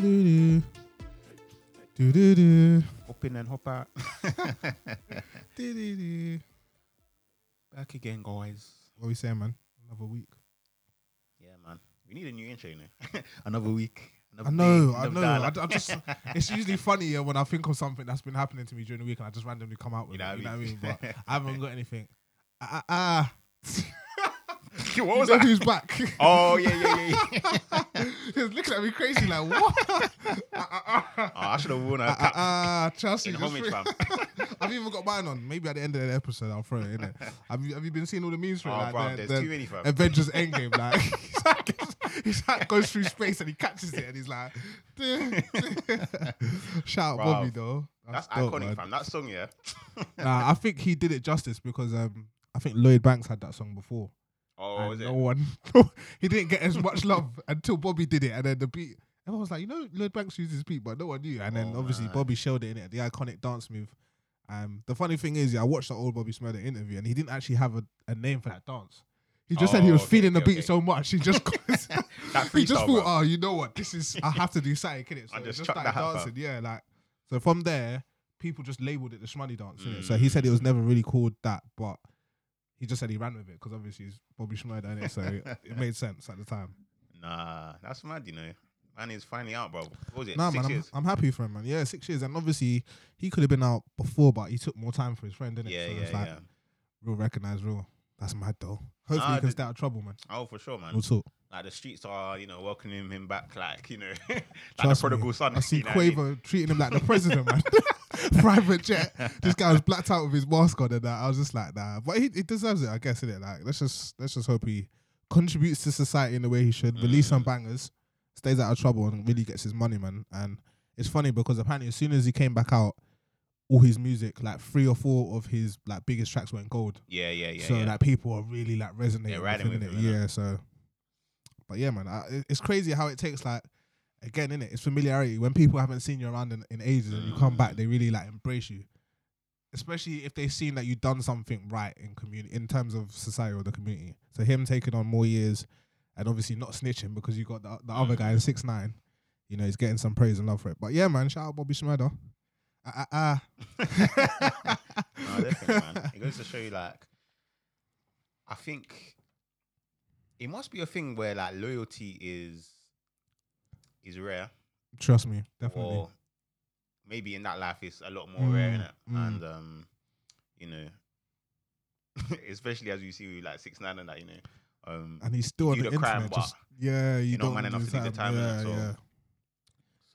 Do-do-do. Do-do-do. Hop in and hop out. Do-do-do. Back again, guys. What are we saying, man? Another week. Yeah, man. We need a new intro, you know. another week. Another I know, day, I know. I. I just, it's usually funnier when I think of something that's been happening to me during the week and I just randomly come out with You know it. You what know I what I mean? But I haven't got anything. Ah, ah, what was that? who's back? Oh yeah, yeah, yeah. yeah. He was looking at me crazy like, what? Ah, ah, ah. oh, I should have worn a Ah, cap ah, ah, Chelsea. in homage, fam. I've even got mine on. Maybe at the end of the episode, I'll throw it in it. Have you, have you been seeing all the memes for it? Oh, like the- there's the too many, fam. Avengers Endgame, like he's like, he's like goes through space and he catches it and he's like, shout out Bobby though. That's dope, iconic, man. fam. That song, yeah. Nah, I think he did it justice because um, I think Lloyd Banks had that song before. Oh, and was it? no one, he didn't get as much love until Bobby did it, and then the beat. Everyone was like, you know, Lloyd Banks used his beat, but no one knew. And then Oh, obviously man. Bobby showed it in it, the iconic dance move. Um, the funny thing is, yeah, I watched the old Bobby Shmurda interview, and he didn't actually have a, a name for that dance. He just said he Oh, was okay, feeling the beat okay. so much, he just he just thought, bro. oh, you know what, this is I have to do something, innit? So I just just started dancing, yeah, like so from there, people just labeled it the Shmoney dance, innit? So he Mm. said it was never really called that, but he just said he ran with it because obviously he's Bobby Shmurda, it, So it made sense at the time. Nah, that's mad, you know. Man he's finally out, bro. What was it? Nah, Six man, I'm. I'm happy for him, man. Yeah, six years, and obviously he could have been out before, but he took more time for his friend, didn't yeah, it? So yeah, it's like yeah. real recognized, real. That's mad though. Hopefully Nah, he can the- stay out of trouble, man. Oh, for sure, man. We'll talk. Like the streets are, you know, welcoming him back, like you know, like the Trust me. prodigal son. I see you know what I mean? Treating him like the president, man. Private jet. This guy was blacked out with his mask on and that. I was just like, nah. But he, he deserves it, I guess, innit? Like, let's just let's just hope he contributes to society in the way he should. Release some Mm. bangers, stays out of trouble, and really gets his money, man. And it's funny because apparently as soon as he came back out, all his music, like three or four of his like biggest tracks went gold. Yeah, yeah, yeah. so yeah. like people are really like resonating riding with, him, innit? Yeah, so but yeah, man, I, it's crazy how it takes like again in it. It's familiarity when people haven't seen you around in, in ages and you come back, they really like embrace you. Especially if they've seen that you've done something right in community in terms of society or the community. So him taking on more years and obviously not snitching because you got the, the other guy in six nine. You know, he's getting some praise and love for it. But yeah, man, shout out Bobby Shmurda. Ah, ah, ah. no, man. It goes to show you, like, I think it must be a thing where like loyalty is is rare, Trust me, definitely. or maybe in that life it's a lot more rare, Mm, innit? mm. And um, you know, especially as you see with like six nine and that, you know, um, and he's still on the, the crime, internet. Just yeah, you you're not don't man enough to do the time, Yeah? So- yeah.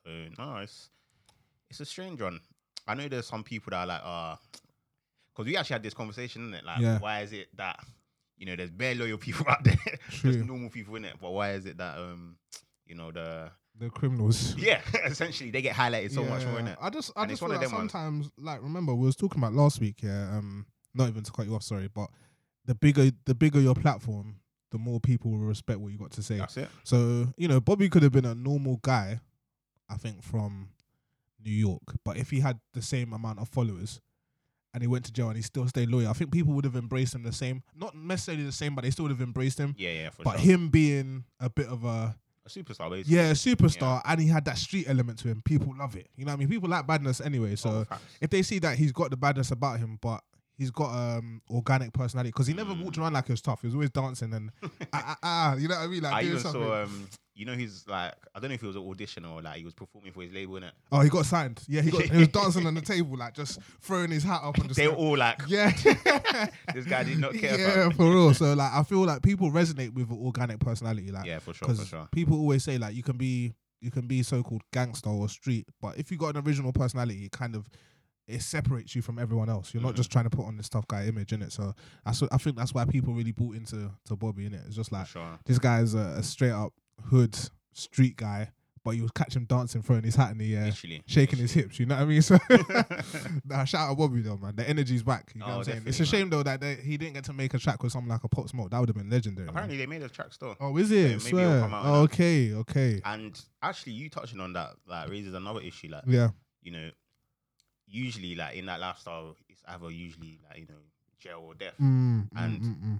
So no, it's it's a strange one. I know there's some people that are like, ah, because we actually had this conversation, isn't it? Like, Yeah. why is it that you know there's bare loyal people out there, there's normal people in it, but why is it that um, you know the The criminals. yeah, essentially they get highlighted so much more in it. I just, I And just feel like them ones. sometimes, like, remember we was talking about last week, yeah. Um, not even to cut you off, sorry, but the bigger, the bigger your platform, the more people will respect what you got to say. That's it. So you know, Bobby could have been a normal guy, I think, from New York, but if he had the same amount of followers. And he went to jail and he still stayed loyal. I think people would have embraced him the same, not necessarily the same, but they still would have embraced him. Yeah, yeah, for but sure. him being a bit of a a superstar, basically. yeah, a superstar, and he had that street element to him. People love it. You know what I mean? People like badness anyway. So Oh, if they see that he's got the badness about him, but he's got um organic personality because he never Mm. walked around like he was tough. He was always dancing and ah, ah, ah, you know what I mean? Like I doing even something. saw um, you know, he's like I don't know if it was an audition or like he was performing for his label in it. oh, he got signed. Yeah, he got. he was dancing on the table, like just throwing his hat up and just. They were like- all like, yeah, this guy did not care. yeah, for real. So like, I feel like people resonate with an organic personality. Like, yeah, for sure, for because sure. people always say like you can be you can be so-called gangster or street, but if you got an original personality, it kind of it separates you from everyone else. You're not Mhm. just trying to put on this tough guy image in it. So that's what, I think that's why people really bought into to Bobby in it. It's just like sure. this guy's a, a straight up hood street guy, but you catch him dancing, throwing his hat in the air. Literally. Shaking his hips, you know what I mean? So, nah, shout out Bobby though, man. The energy's back. You know Oh, what I'm saying? It's a shame though that they, he didn't get to make a track with something like a Pop Smoke. That would have been legendary. man. Apparently, they made a track still. Oh, is it? maybe it'll come out Oh, okay, okay. And actually, you touching on that like raises another issue. Like, Yeah. you know, usually like in that lifestyle, it's either usually like you know jail or death. Mm, And- mm, mm, mm.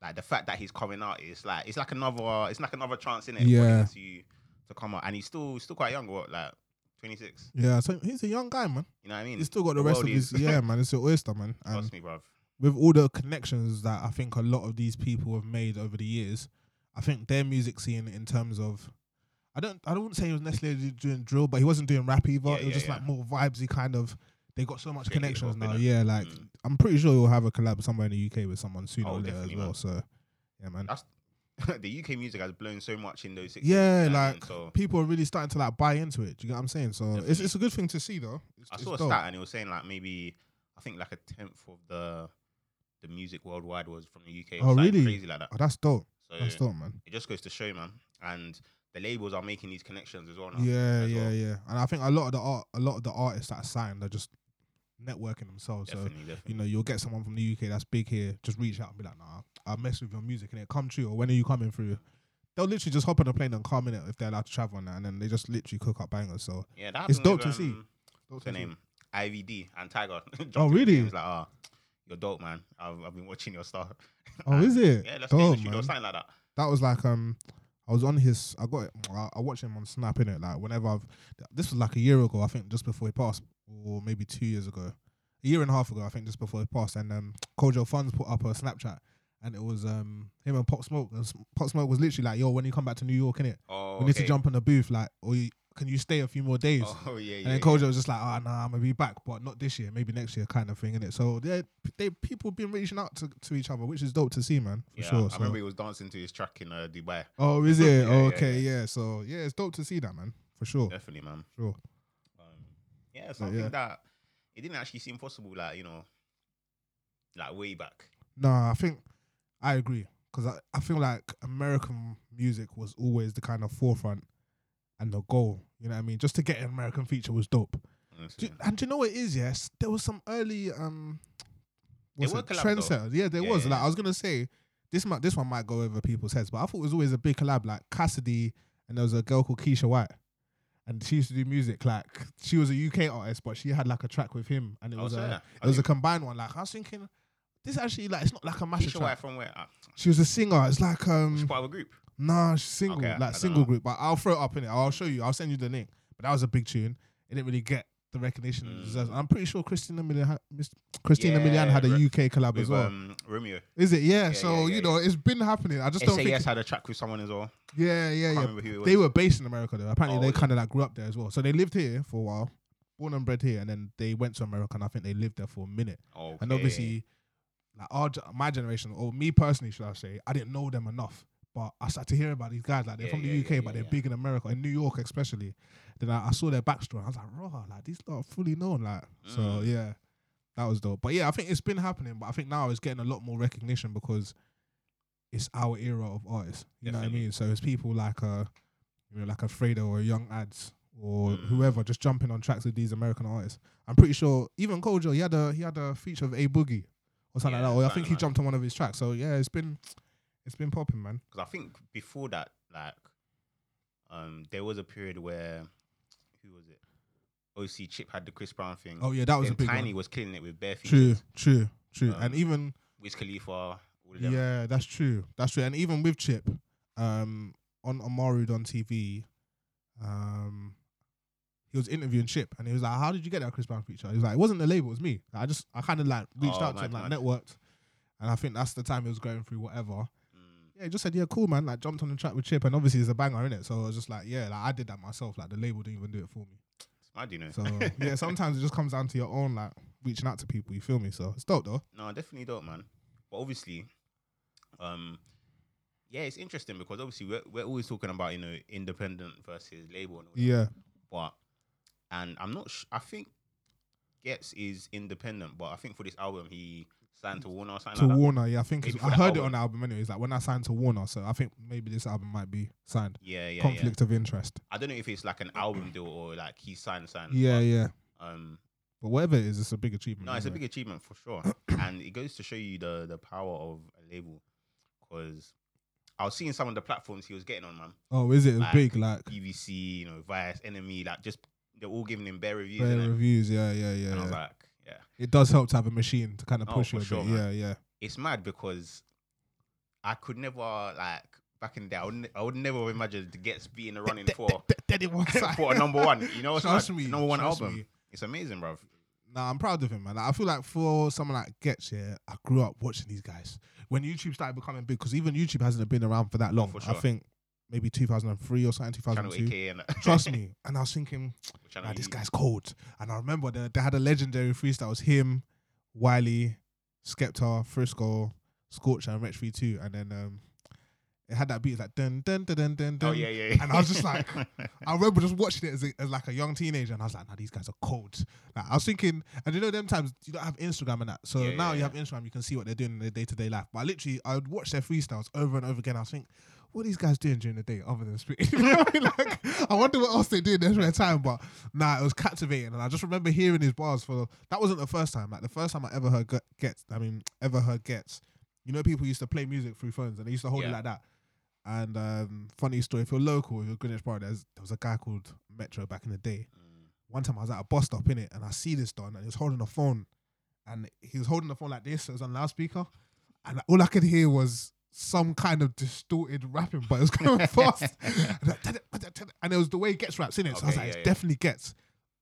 Like the fact that he's coming out is like it's like another it's like another chance in it Yeah. to to come out, and he's still still quite young. What like twenty six? Yeah, so he's a young guy, man. You know what I mean? He's still got the, The rest of his. is- Yeah, man. It's your oyster, man. And Trust me, bruv. with all the connections that I think a lot of these people have made over the years, I think their music scene in terms of I don't I don't say he was necessarily doing drill, but he wasn't doing rap either. Yeah, it was yeah, just yeah. like more vibesy kind of they got so much connections now. Yeah, like Mm. I'm pretty sure he'll have a collab somewhere in the UK with someone sooner Oh, or later as well. man. So yeah, man. That's the UK music has blown so much in those six. Yeah, years, you know what I like so people are really starting to like buy into it. Do you get what I'm saying? So it's Definitely. it's a good thing to see though. It's, I saw a dope. stat and it was saying like maybe I think like a tenth of the the music worldwide was from the UK. Oh, really? Crazy like that. Oh, that's dope. So That's dope, man. it just goes to show, man. And the labels are making these connections as well now. Yeah, as yeah, well. yeah. And I think a lot of the art, a lot of the artists that are signed are just networking themselves. So Definitely, definitely. you know, you'll get someone from the UK that's big here, just reach out and be like, "Nah, I mess with your music and it come true." Or when are you coming through? They'll literally just hop on a plane and come in it if they're allowed to travel on that, and then they just literally cook up bangers. So yeah, that it's dope with, to see. um, What's her name? IVD and Tiger. Oh, really? Like, ah, you're dope, man. I've, I've been watching your stuff. Oh, is it? Yeah, let's get Dope, the something like that. that was like um I was on his I got it I, I watched him on Snap in it like whenever I've this was like a year ago I think just before he passed or maybe two years ago. A year and a half ago I think just before he passed and um Kojo Funds put up a Snapchat and it was um him and Pop Smoke and Pop Smoke was literally like yo when you come back to New York innit? Oh, we need to jump in the booth like or you, can you stay a few more days Oh yeah, yeah. and then yeah. Kojo was just like, oh, nah, I'm going to be back, but not this year, maybe next year kind of thing, innit? So, they, they people been reaching out to, to each other, which is dope to see, man, for Yeah, sure. I so. remember he was dancing to his track in uh, Dubai. Oh, is it? Yeah, yeah, okay, yeah, So yeah, it's dope to see that, man, for sure. Definitely, man. Sure. Um, yeah, something yeah. that it didn't actually seem possible. Like you know, like way back. No, I think I agree because I, I feel like American music was always the kind of forefront and the goal. You know what I mean? Just to get an American feature was dope. Do, and do you know what it is? Yes, there was some early um, what's it, though. trendsetters. Yeah, there Yeah, was. yeah, Like. I was gonna say, this might this one might go over people's heads, but I thought it was always a big collab. Like Cassidy and there was a girl called Keisha White. And she used to do music like she was a UK artist, but she had like a track with him, and it Oh, was so a yeah. it was a combined one. Like I was thinking, this actually like it's not like a massive Keisha track. White from where? Uh, She was a singer. It's like she's um part of a group. Nah, she's single, Okay, I like don't single know. group. But I'll throw it up in it. I'll show you. I'll send you the link. But that was a big tune. It didn't really get the recognition it Mm. deserves. I'm pretty sure Christina Milian, ha- Miss- Christina Yeah, Milian had a re- UK collab With as well. um, Romeo. Is it? Yeah. yeah, so yeah, you know, it's been happening. I just don't think. SAS had a track with someone as well. Yeah, yeah, Can't yeah. remember who it was. They were based in America though. Apparently, Oh, they was it? kind of like grew up there as well. So they lived here for a while, born and bred here, and then they went to America, and I think they lived there for a minute. Okay. And obviously, like our ge- my generation, or me personally, should I say, I didn't know them enough. But I started to hear about these guys, like they're Yeah, from the yeah, UK, yeah, but they're big in America, in New York especially. Then I, I saw their backstory. I was like, raw, like these lot are fully known, like so. Mm. Yeah, that was dope. But yeah, I think it's been happening. But I think now it's getting a lot more recognition because it's our era of artists. You know what I mean? So it's people like uh, you know, like a Fredo or Young Adz or Mm. whoever just jumping on tracks with these American artists. I'm pretty sure even Kojo, he had a he had a feature of A Boogie or something Yeah, like that. Or I think he jumped on one of his tracks. So yeah, it's been it's been popping, man. because I think before that, like, um, there was a period where who was it? OC Chip had the Chris Brown thing. Oh yeah, that was then a big Tiny one. was killing it with bare feet. True, true, true. and Um, even Wiz Khalifa, all of them. yeah, that's true. That's true. And even with Chip, um, on Amaru on TV, um, he was interviewing Chip, and he was like, "How did you get that Chris Brown feature?" He was like, "It wasn't the label, it was me. I just I kind of like reached Oh, out to him, like networked." And I think that's the time he was going through whatever. Yeah, he just said, "Yeah, cool, man." Like jumped on the track with Chip, and obviously it's a banger in it. So I was just like, "Yeah, like I did that myself. Like the label didn't even do it for me." mad, you know. So yeah, sometimes it just comes down to your own like reaching out to people. You feel me? So it's dope though. No, definitely don't, man. But obviously, um, yeah, it's interesting because obviously we're we're always talking about you know independent versus label and all that. Yeah, But and I'm not. Sh- I think Ghetts is independent, but I think for this album he signed to Warner or something to like that. Warner. Yeah, I think Maybe it's- for I the heard it album. on the album anyways. Like when I signed to Warner, so I think maybe this album might be signed. Yeah, yeah, Conflict of interest. I don't know if it's like an album deal or like he signed signed. Yeah, but, yeah. Um, But whatever it is, it's a big achievement. no, it's a big achievement for sure, and it goes to show you the the power of a label. Because I was seeing some of the platforms he was getting on, man. Oh, is it? It's like, big, like BBC, you know, Vice, NME, like just they're all giving him bare reviews. fair innit? reviews. Yeah, yeah, yeah. And I was yeah. like, yeah, it does help to have a machine to kind of Oh, push for you a sure, bit. man. Yeah, yeah. it's mad because I could never like back in the day, I would, I would never have imagined the Ghetts being a running for de- de- dead in one for a number one. You know, Trust mad? me, number one album. me. It's amazing, bro. Nah, I'm proud of him, man. Like, I feel like for someone like Ghetts, yeah, I grew up watching these guys. When YouTube started becoming big, because even YouTube hasn't been around for that oh, long. for I sure. think maybe 2003 or something, 2002. AK and Trust me. And I was thinking, nah, this guy's cold. And I remember they, they had a legendary freestyle. It was him, Wiley, Skepta, Frisco, Scorcher, and Wretch V2. And then um, it had that beat like dun dun dun dun dun. Oh dun. yeah, yeah, yeah. And I was just like, I remember just watching it as, a, as like a young teenager, and I was like, "Nah, these guys are cold." Like, I was thinking, and you know, them times you don't have Instagram and that, so Yeah, now yeah, you yeah. have Instagram, you can see what they're doing in their day to day life. But I literally, I would watch their freestyles over and over again. I was thinking, what are these guys doing during the day other than spitting? You know I mean? Like, I wonder what else they in their spare time. But nah, it was captivating, and I just remember hearing his bars for that wasn't the first time. Like the first time I ever heard Ghetts, I mean, ever heard Ghetts. You know, people used to play music through phones, and they used to hold it like that. And um, funny story, if you're local, if you're Greenwich Borough, there's, there was a guy called Metro back in the day. Mm. One time I was at a bus stop in it, and I see this don, and he was holding a phone, and he was holding the phone like this. so It was on loudspeaker, and all I could hear was some kind of distorted rapping, but it was going fast. and it was the way it gets raps in it. So I was like, yeah, it's yeah. definitely Ghetts.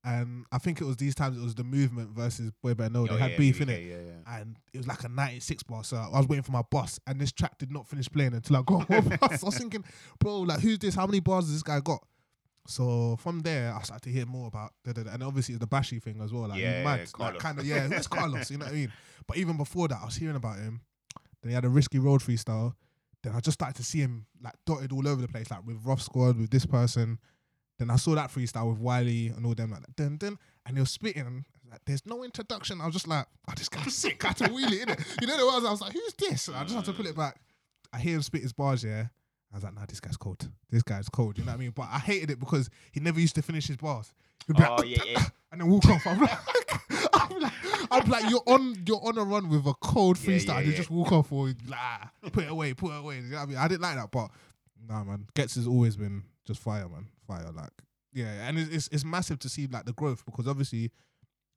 And I think it was these times it was the movement versus Boy Better Know. Oh, they had yeah, beef in it Yeah, yeah. and it was like a 96 bar. So I was waiting for my boss and this track did not finish playing until I got my bus. I was thinking, bro, like, who's this? How many bars has this guy got? So from there, I started to hear more about, da, da, da. and obviously the Bashy thing as well. Like, Yeah, mad. yeah, like, kind of, yeah, it's Carlos? You know what I mean? But even before that, I was hearing about him. Then he had a risky road freestyle. Then I just started to see him like dotted all over the place, like with Ruff Sqwad, with this person. Then I saw that freestyle with Wiley and all them, like that. dun dun, and he was spitting. Like, There's no introduction. I was just like, oh, this guy's sick. I had to wheel it in it. You know what I was? I was like, who's this? And I just had to pull it back. I hear him spit his bars, yeah. I was like, nah, this guy's cold. This guy's cold. You know what I mean? But I hated it because he never used to finish his bars. He'd be oh, like, Oh yeah, yeah. and then walk off. I'm like, I'm like, I'm like, you're on, you're on a run with a cold Yeah, freestyle. yeah, and you yeah. just walk off or like, put it away, put it away. You know what I mean? I didn't like that, but nah, man, Ghetts has always been just fire, man, fire. Like, yeah, and it's it's, it's massive to see like the growth because obviously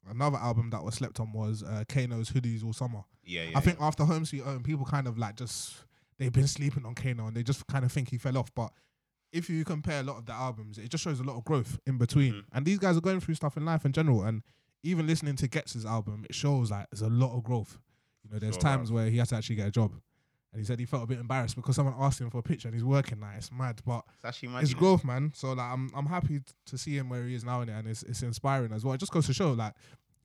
another album that was slept on was uh, Kano's Hoodies All Summer. yeah, yeah I think after Home Sweet Home, people kind of like just they've been sleeping on Kano and they just kind of think he fell off. But if you compare a lot of the albums, it just shows a lot of growth in between. Mhm. And these guys are going through stuff in life in general. And even listening to Ghetts' album, it shows like there's a lot of growth. You know, there's Sure, times bruv. where he had to actually get a job. And he said he felt a bit embarrassed because someone asked him for a picture and he's working like it's mad. But It's actually mad. it's growth, man. So like I'm I'm happy to see him where he is now and and it's it's inspiring as well. It just goes to show like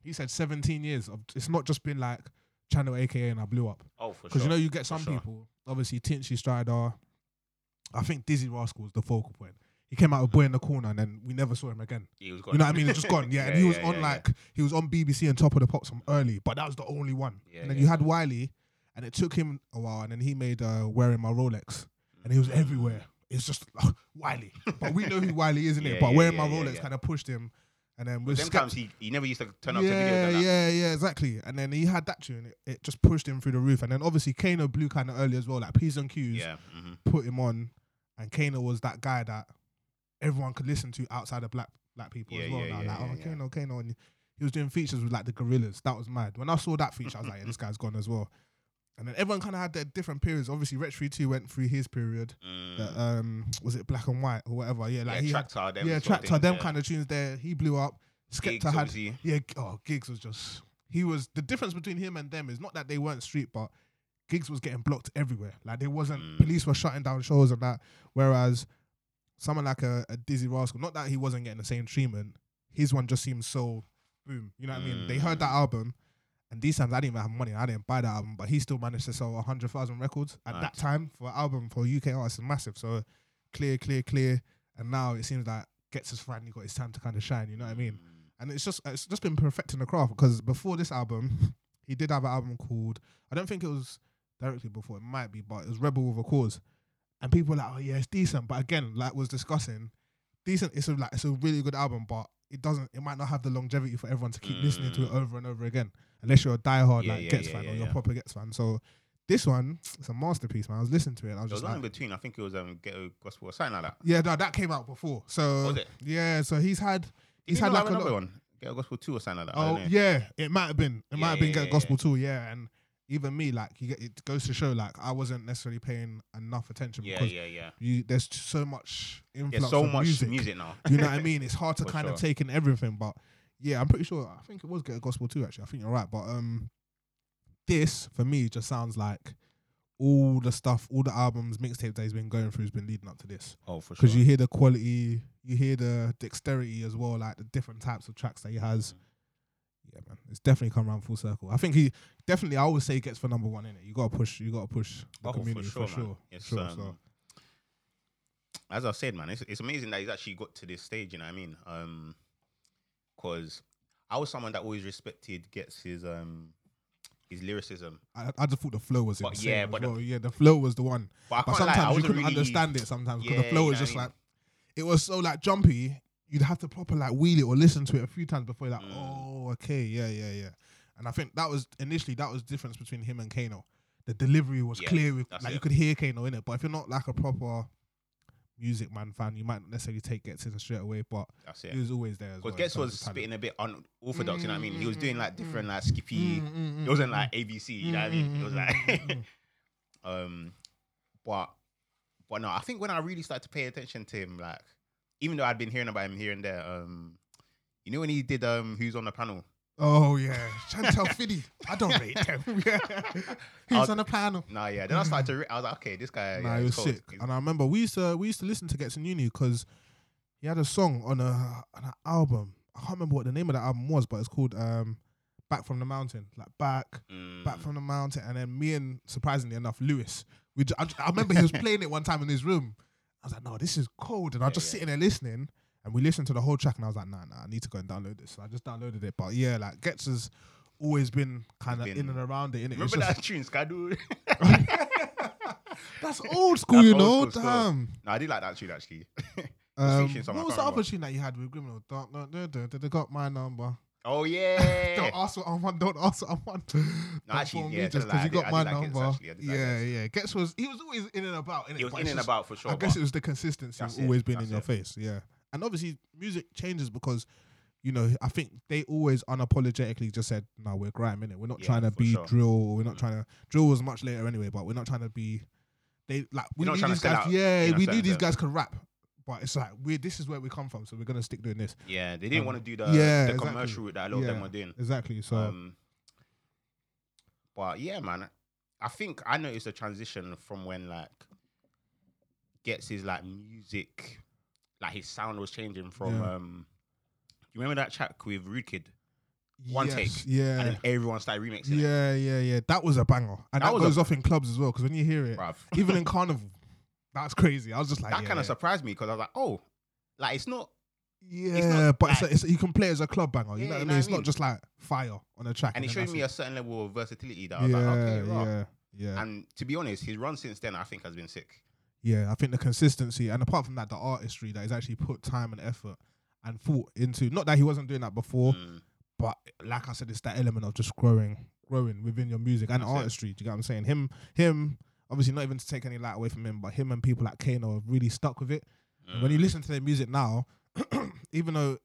he said 17 years of it's not just been like channel AKA and I blew up. Oh, for sure. Because you know you get some sure. people, obviously Tinchy Stryder. I think Dizzee Rascal was the focal point. He came out with Boy in the Corner and then we never saw him again. he was gone. You know what I mean? It's just gone. Yeah, and he was on like he was on BBC and Top of the Pops from early, but that was the only one. And then you had. Wiley, and it took him a while, and then he made uh, wearing my Rolex, and he was Mm. everywhere. It's just Wiley, but we know who Wiley is, isn't it? But wearing my Rolex kind of pushed him, and then with them Skep- times he, he never used to turn up to yeah, videos and that. yeah, yeah, exactly. And then he had that tune, it, it just pushed him through the roof. And then obviously Kano blew kind of early as well, like P's and Q's Yeah. hmm put him on, and Kano was that guy that everyone could listen to outside of black black people Yeah, as well. yeah, now, yeah, like yeah, oh. Kano, Kano, and he was doing features with like the Gorillaz. That was mad. When I saw that feature, I was like, yeah, this guy's gone as well. And then everyone kind of had their different periods. Obviously, Retch 2 went through his period. Mm. That, um, was it Black and White or whatever? Yeah, like yeah, he had, tractor, them yeah, sort of Tractor, them kind of tunes there. He blew up. Skepta had obviously. yeah, oh, Giggs was just he was the difference between him and them is not that they weren't street, but Giggs was getting blocked everywhere. Like there wasn't Mm. police were shutting down shows and that. Whereas someone like a, a Dizzee Rascal, not that he wasn't getting the same treatment, his one just seems so boom. You know what I mean? They heard that Mm. album. And these times I didn't even have money. I didn't buy that album, but he still managed to sell hundred thousand records at that time for an album for UK artists. is massive. So clear, clear, clear. And now it seems like Ghetts has finally got his time to kind of shine. You know what I mean? Mm. and it's just it's just been perfecting the craft because before this album, he did have an album called I don't think it was directly before it might be, but it was Rebel with a Cause, and people were like, oh yeah, it's decent, but again, like was discussing, decent. It's a, like it's a really good album, but it doesn't. It might not have the longevity for everyone to keep listening to it Mm. over and over again, unless you're a diehard Yeah, like yeah, Ghetts yeah, fan yeah, or you're a proper Ghetts fan. So this one, it's a masterpiece, man. I was listening to it, and I was There was just one in between. I think it was um, Ghetto Gospel or something like that. yeah, no, that came out before. So Was it? yeah, so he's had he's had like have a lot. another one. Ghetto Gospel 2 or something like that. Oh yeah, it might have been. It might have been yeah, Gospel too. Yeah, and even me, like you get it goes to show, like I wasn't necessarily paying enough attention Yeah, because yeah, yeah. you there's so much influx There's so of much music. music, now. You know what I mean? It's hard to For kind of take in everything, but yeah, I'm pretty sure. I think it was Get a Gospel too. Actually, I think you're right. But um, this for me just sounds like all the stuff, all the albums, mixtape that he's been going through has been leading up to this. Oh, for sure. Because you hear the quality, you hear the dexterity as well, like the different types of tracks that he has. Mm. Yeah, man, it's definitely come around full circle. I think he definitely. I always say he gets for number one in it. You gotta push. You gotta push the Oh, community for sure, for sure. It's, sure. um, so as I said, man, it's, it's amazing that he's actually got to this stage. You know what I mean? Um, cause I was someone that always respected Ghetts his um his lyricism, I, I just thought the flow was But insane. yeah, but the- yeah, the flow was the one. but I But can't lie, sometimes you couldn't really understand it sometimes because Yeah, the flow was just I like it was so like jumpy. You'd have to proper like wheel it or listen to it a few times before you're like, Mm. oh, okay, yeah, yeah, yeah. And I think that was initially that was the difference between him and Kano. The delivery was Yeah, clear, with, like it. you could hear Kano in it. But if you're not like a proper music man fan, you might not necessarily take Ghetts in straight away. But That's he it. was always there as well. Because in Ghetts was spitting a bit unorthodox. You know what I mean? He was doing like Mm, different mm, like skippy. Mm, mm, It mm, wasn't mm, like ABC. You know what I mean? It was like. mm, mm, mm. Um, but but no, I think when I really started to pay attention to him, like even though I'd been hearing about him here and there, um, you know when he did um, who's on the panel? Oh yeah, Chantelle Fiddy. I don't rate them. yeah. He was on the panel. Nah, yeah. Then I started to, re- I was like, okay, this guy, Nah, yeah, he was cold. sick. He's- And I remember we used to we used to listen to Ghetts in Uni because he had a song on a on an album. I can't remember what the name of that album was, but it's called um Back from the Mountain. Like back, back Mm, from the mountain. And then me and surprisingly enough, Lewis. We j- I, j- I remember he was playing it one time in his room. I was like, no, this is cold. And I was Yeah, just yeah. sitting there listening. And we listened to the whole track, and I was like, nah, nah, I need to go and download this. So I just downloaded it. But yeah, like Ghetts has always been kind of in and around it. innit? It's Remember just- that tune, Skadu? That's old school, That's you old know. school. Damn. no, I did like that tune actually. Um, what was the can't other tune that you had with Criminal? Don't, don't, don't, don't, they got my number. Oh yeah. Don't ask what I want. Don't ask what I want. Don't actually, yeah, me just because you got my I like number. like yeah, yeah. Ghetts was he was always in and about. Innit? It was But in and just- about for sure. I guess it was the consistency That's it, always being in your it. face. Yeah, and obviously music changes because. You know, I think they always unapologetically just said, "No, we're grime in it. We're not Yeah, trying to be sure. drill. We're not Mm. trying to drill was much later anyway, but we're not trying to be. They like we knew these guys. out Yeah, we knew these guys could rap, but it's like we. This is where we come from, so we're gonna stick doing this. yeah, they didn't Um, want to do the, yeah, the exactly. commercial route that a lot of them Yeah. were doing. Exactly. So Um, but yeah, man, I think I noticed a transition from when like Ghetts his like music, like his sound was changing from. Yeah. um You remember that track with Rude Kid, One yes, take, Yeah. and then everyone started remixing it. Yeah, yeah, yeah. That was a banger, and That that, was a- goes off in clubs as well. Because when you hear it, Bruv. even in carnival, that's crazy. I was just like, that yeah, kind of yeah. surprised me because I was like, oh, like it's not, yeah, not but it's, like- a, it's a- you can play as a club banger. You Yeah, know what I mean? It's not just like fire on a track. and it showed me a certain level of versatility that I was like, okay, raw. yeah, yeah, And to be honest, his run since then, I think, has been sick. yeah. I think the consistency, and apart from that, the artistry that he's actually put time and effort and thought into. Not that he wasn't doing that before, Mm. but like I said, it's that element of just growing, growing within your music and That's it. artistry. Do you get what I'm saying? Him, him. Obviously, not even to take any light away from him, but him and people like Kano have really stuck with it. And When you Mm. listen to their music now, even though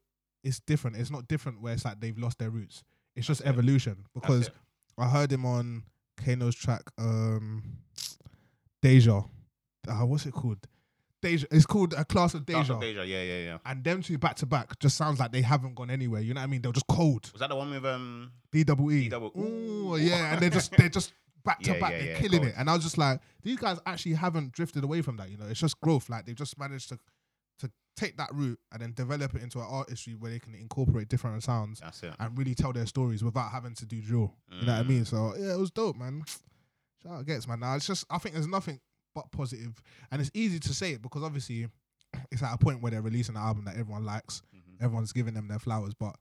it's different, it's not different where it's like they've lost their roots. It's just it. evolution. Because. I heard him on Kano's track, um, Deja. Uh, what's it called? Deja. It's called a class of Class Deja. of Deja, yeah, yeah, yeah. And them two back to back just sounds like they haven't gone anywhere. You know what I mean? They're just cold. Was that the one with um? D double E. D double- Ooh, Ooh. yeah, and they're just they're just back to Yeah, back. yeah, they're yeah, killing it, and I was just like, these guys actually haven't drifted away from that. You know, it's just growth. Like they've just managed to to take that route and then develop it into an artistry where they can incorporate different sounds and really tell their stories without having to do drill. You know what I Mm. mean? So yeah, it was dope, man. Shout out Ghetts man. Now it's just I think there's nothing but positive, and it's easy to say it because obviously it's at a point where they're releasing an album that everyone likes Mhm. everyone's giving them their flowers. But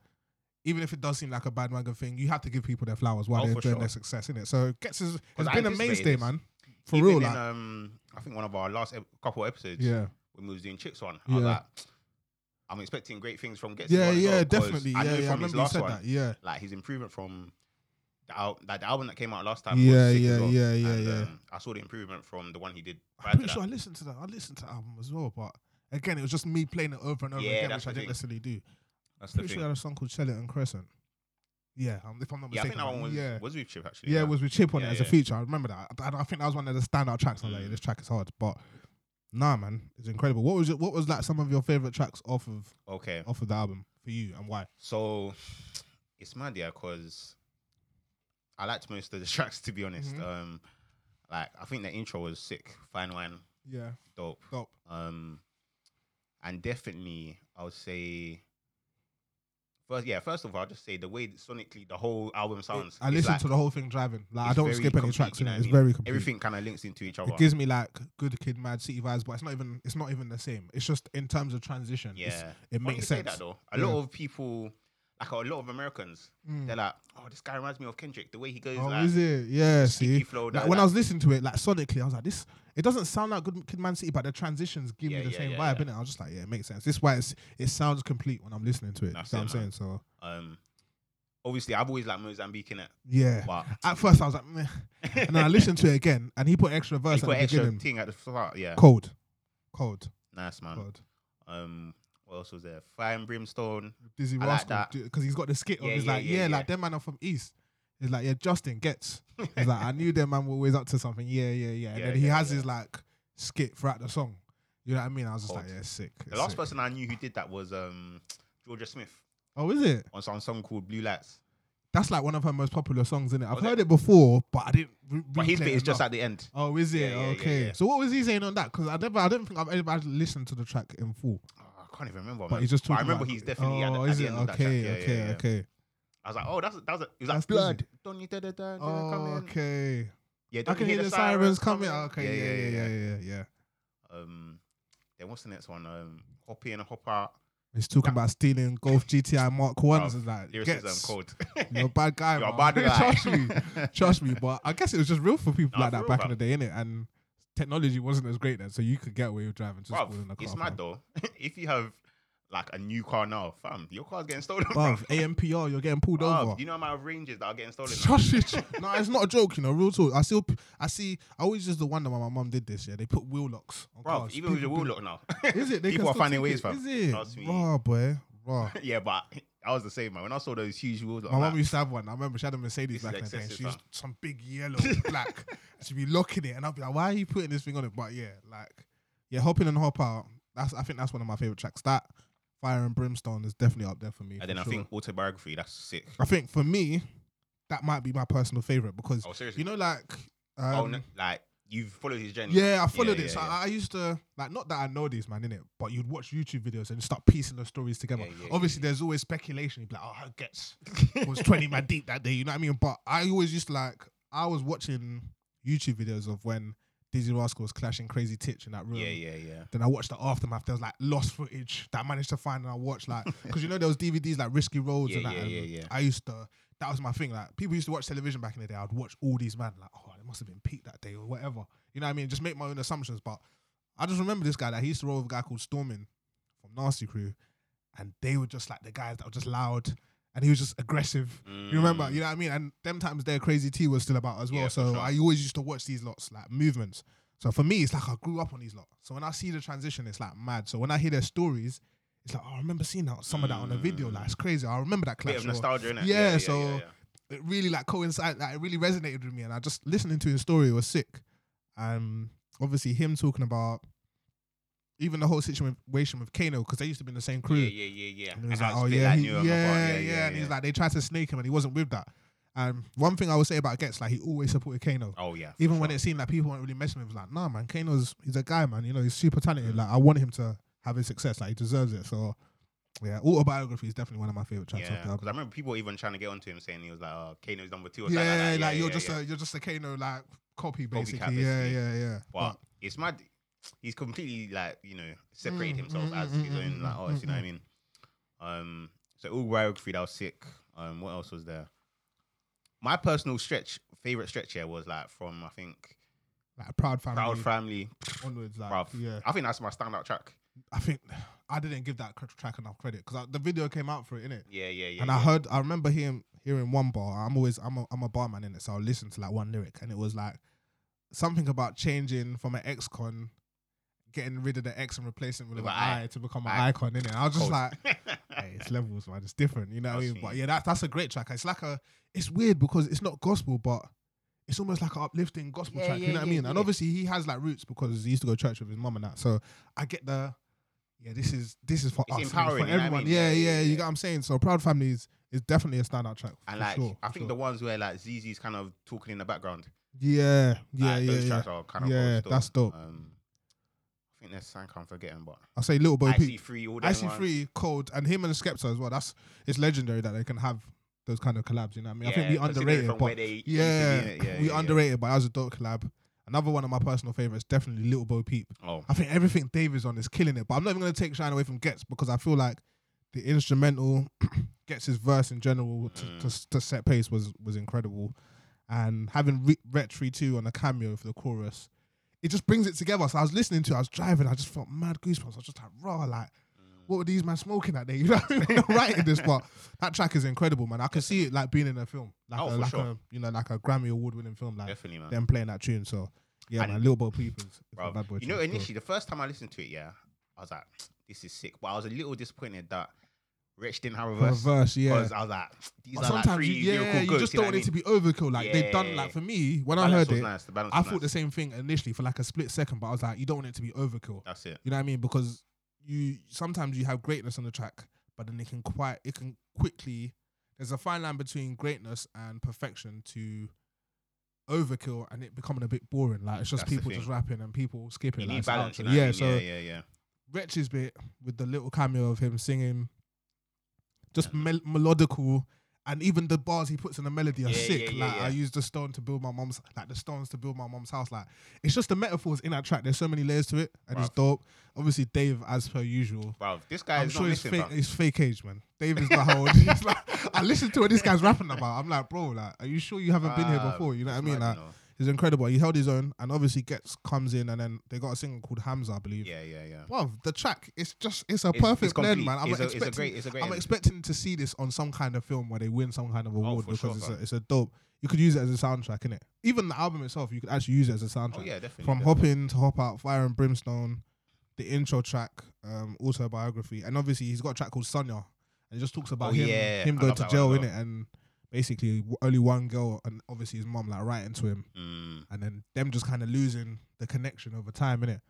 even if it does seem like a bad wagon thing, you have to give people their flowers while Oh, they're enjoying sure. their success, innit? So Ghetts has, 'Cause has I been a mainstay, this. man. For Even real, in, like um, I think one of our last ep- couple episodes, yeah, when we was doing Chicks one, I was Yeah. like, I'm expecting great things from Ghetts. yeah, yeah, well, definitely. I Yeah, know yeah. I from his last said one, that. Yeah, like his improvement from the, al- like the album that came out last time. Yeah, was yeah, well. yeah, yeah, And, yeah. Um, I saw the improvement from the one he did. I'm pretty sure I listened to that. I listened to the album as well, but again, it was just me playing it over and over Yeah, again, which I didn't necessarily do. That's the Pretty thing. sure I had a song called Shell It and Crescent. Yeah, um, if I'm not Yeah, I mistaken. think that one was yeah. was with Chip actually. Yeah, it was with Chip on Yeah, it as a yeah. feature. I remember that. I, I think that was one of the standout tracks. I was like, Mm. yeah, this track is hard. But nah, man, it's incredible. What was it? What was like some of your favorite tracks off of okay. off of the album for you, and why? So it's mad, yeah, because I liked most of the tracks to be honest. Mhm. Um, like I think the intro was sick, fine wine, Yeah, dope. dope. Um, and definitely I would say. First, yeah. First of all, I'll just say the way that sonically the whole album sounds. I is listened like- to the whole thing driving. Like I it's don't very skip any complete, tracks you in know it. what I It's mean? very complete. Everything kind of links into each other. It gives me like good kid, mad city vibes, but it's not even. It's not even the same. It's just in terms of transition. it's- yeah, it Funny makes say sense. That though, a Yeah. lot of people, like a lot of Americans, Mm. they're like, "Oh, this guy reminds me of Kendrick. The way he goes, Oh, like, is it? Yeah. See, flow. like, that- when I that- was listening to it, like sonically, I was like, this. It doesn't sound like Good Kid, Man City, but the transitions give Yeah, me the yeah, same yeah, vibe, yeah. innit? I was just like, yeah, it makes sense. This is why it's, it sounds complete when I'm listening to it. That's you know what I'm saying? So um, obviously, I've always liked Mozambique in it, yeah. but At first, I was like, Meh. and then I listened to it again, and he put extra verse he at the extra beginning. thing at the start. Yeah, Cold, cold, nice man. cold. Um, what else was there? Fire and Brimstone. Dizzy I like Rascal, because he's got the skit of Yeah, he's yeah, like, yeah, yeah, yeah. like them man are from East. He's like, yeah, Justin gets. He's like, I knew them man were always up to something. Yeah, yeah, yeah. And Yeah, then he yeah, has yeah. his like skit throughout the song. You know what I mean? I was just like, yeah, sick. The it's last sick. person I knew who did that was um Jorja Smith Oh, is it? on some song called Blue Lights. That's like one of her most popular songs, isn't it? I've Was heard it? before, but I didn't. Re- But his replay bit it is just enough. at the end. Oh, is it? Yeah, yeah, yeah, okay. yeah. So what was he saying on that? Because I never, I don't think I've ever listened to the track in full. Oh, I can't even remember. But man. he's just But I remember about- he's definitely at the, Oh, at is the it? end of that Okay, track. Yeah, okay, yeah, yeah. okay. I was like, oh, that's that was a, it was That's like blood. Don't you da da da da Oh, come in. okay. Yeah, I don't can you hear the sirens coming. coming? Okay, yeah, yeah, yeah, yeah, yeah. Um, then what's the next one? Um, hop in, hop out. He's talking about stealing Golf GTI Mark Ones and that. Lyricism Ghetts, code. you're a bad guy. You're a bad guy. Trust me, trust me. But I guess it was just real for people Nah, like for that back in the day, innit? And technology wasn't as great then, so you could get away with driving to Bruv, school in a car. it's mad though. if you have like a new car now, fam, your car's getting stolen. Bruv, Bruv. ANPR, you're getting pulled Bruv, over. you know the amount of ranges that are getting stolen? Trust me. no, it's not a joke, you know. Real talk. I still, I see. I always just the wonder why my mum did this. Yeah, they put wheel locks on Bro, cars. even with your wheel lock now. Is it? They People are finding ways, it. fam. Is it? Trust me. Raw boy, raw. yeah, but I was the same, man. When I saw those huge wheels, My mum used to have one. I remember she had a Mercedes This back in the day. She used some big yellow, black. She'd be locking it, and I'd be like, "Why are you putting this thing on it?" But yeah, like, yeah, hopping and hop out. That's I think that's one of my favorite tracks. That Fire and Brimstone is definitely up there for me. and then for I think autobiography. That's sick. I think for me, that might be my personal favorite because Oh, you know, like, um, oh, no, like you've followed his journey. Yeah, I followed Yeah, it. So yeah, I, I used to like not that I know these man in it, but you'd watch YouTube videos and start piecing the stories together. Yeah, yeah, Obviously, there's always speculation. You'd be like, "Oh, her gets was 20 man deep that day." You know what I mean? But I always used to like. I was watching YouTube videos of when Dizzee Rascal was clashing Crazy Titch in that room. yeah, yeah, yeah. Then I watched the aftermath. There was like lost footage that I managed to find, and I watched like because you know there was DVDs like Risky Roadz Yeah, and that. yeah, and yeah, yeah. I used to. That was my thing. Like people used to watch television back in the day. I'd watch all these man like, oh, it must have been peak that day or whatever. You know what I mean? Just make my own assumptions. But I just remember this guy that he used to roll with a guy called Stormin from Nasty Crew, and they were just like the guys that were just loud, and he was just aggressive. You remember? Mm. You know what I mean? And them times their Crazy T was still about as well. Yeah, so sure. I always used to watch these lots like movements. So for me, it's like I grew up on these lot. So when I see the transition, it's like mad. So when I hear their stories, it's like oh, I remember seeing that some of that on a video. Like it's crazy. I remember that Bit clash. of nostalgia, innit? Yeah, yeah, so- yeah, yeah. it really like coincided. Like it really resonated with me, and I just listening to his story was sick. Um, obviously him talking about even the whole situation with Kano because they used to be in the same crew. Yeah, yeah, yeah, yeah. And he was And like, oh it yeah, he- yeah, and yeah, Mafia. and he's like, they tried to snake him and he wasn't with that. And one thing I would say about Gets, like he always supported Kano. oh yeah. Even when it seemed like people weren't really messing with him, like, nah, man, Kano's he's a guy, man. You know, he's super Mm. talented. Like I want him to have his success. Like he deserves it. So yeah, autobiography is definitely one of my favorite tracks. Yeah, because. I remember people even trying to get onto him saying he was like, "Oh, Kano's number two or something like Yeah, like you're yeah, just yeah. a you're just a Kano like copy Copycat, basically. Yeah, basically. yeah, yeah. But it's mad. He's completely like you know separated Mm, himself mm, as mm, his own like artist. You know what I mean? Um, so autobiography that was sick. Um, what else was there? My personal stretch, favorite stretch here was like from I think like proud family Proud Family. onwards. Like Bruv. yeah, I think that's my standout track. I think I didn't give that cr- track enough credit because the video came out for it, innit? Yeah, yeah, yeah. and yeah. I heard, I remember hearing hearing one bar. I'm always, I'm a, I'm a barman in it, so I'll listen to like one lyric, and it was like something about changing from an ex-con, getting rid of the X and replacing it with With an an I. I to become an I. icon in it. I was just Cold. like, hey, it's levels, man. It's different, you know what I mean? But yeah, that's that's a great track. It's like a, it's weird because it's not gospel, but it's almost like an uplifting gospel Yeah, track. you yeah, know what I yeah, mean? And yeah. obviously he has like roots because he used to go to church with his mum and that. So I get the, yeah, this is this is for It's us, it's empowering, for you know what I everyone. mean? Yeah, Yeah, yeah, yeah, You yeah. get what I'm saying? So Proud Family is, is definitely a standout track. And for like, sure, I for think sure. the ones where like ZZ's kind of talking in the background. yeah, yeah, like, yeah, those yeah. tracks are kind of Yeah, gold still. that's dope. Um, I think there's something I'm forgetting, but I'll say Little Bo I Peep. see free all them ones. IC3, Cold, and him and the Skepta as well. That's it's legendary that they can have those kind of collabs. You know what I mean? I think we underrated, from but where they yeah, intervene it, yeah, we yeah, yeah. underrated. But that was a dope collab. Another one of my personal favorites, definitely Little Bo Peep. Oh, I think everything Dave is on is killing it. But I'm not even gonna take shine away from Ghetts because I feel like the instrumental Ghetts his verse in general to, Mm. to, to set pace was was incredible, and having Re- Retry too on a cameo for the chorus. It just brings it together. So I was listening to it, I was driving, I just felt mad goosebumps. I was just like, raw, like, what were these man smoking that day? You know what I mean? I'm writing this, but that track is incredible, man. I could see it like being in a film, like Oh, a, for like sure. a you know like a Grammy award winning film, like definitely, man. them playing that tune. So yeah, And- man, Little Bo Peep is, is a bad boy. you know, initially, the first time I listened to it, yeah, I was like, this is sick. But I was a little disappointed that Rich didn't have a verse. reverse, yeah. Because I was like, these But are like sometimes three you, yeah, lyrical you just don't want I it to be overkill. Like they've done Yeah. like for me when I heard was it, nice, the balance I thought nice. the same thing initially for like a split second, but I was like, you don't want it to be overkill. That's it. You know what I mean? Because you sometimes you have greatness on the track, but then it can quite it can quickly. There's a fine line between greatness and perfection to overkill and it becoming a bit boring. Like it's just That's people just rapping and people skipping. You like, need balance. You know what I yeah, mean? so yeah, yeah, yeah. Wretch's bit with the little cameo of him singing, just mel- melodical, and even the bars he puts in the melody are Yeah, sick. yeah, yeah, like I yeah. used the stone to build my mom's, like the stones to build my mom's house. Like it's just the metaphors in that track. There's so many layers to it, and it's dope. Obviously, Dave, as per usual. Bro, this guy I'm is sure not he's missing, fake. He's fake age, man. Dave is not how old. He's like, I listen to what this guy's rapping about. I'm like, bro, like, are you sure you haven't been here Ah, before? You know what I it's mean? mad, Like, you know. He's incredible. He held his own, and obviously Ghetts comes in, and then they got a single called Hamza, I believe. Yeah, yeah, yeah. Well, the track it's just it's a It's- perfect it's blend, man. I'm It's a- it's a expecting, great- it's a great I'm expecting to see this on some kind of film where they win some kind of award for because sure, it's a it's a dope. You could use it as a soundtrack, innit? Even the album itself, you could actually use it as a soundtrack. Oh yeah, definitely. From definitely. Hop In to Hop Out, Fire and Brimstone, the intro track, um, autobiography, and obviously he's got a track called Sonia, and it just talks about Oh, him yeah. him going to jail in it, and basically only one girl, and obviously his mom like writing to him, Mm, and then them just kind of losing the connection over time, innit?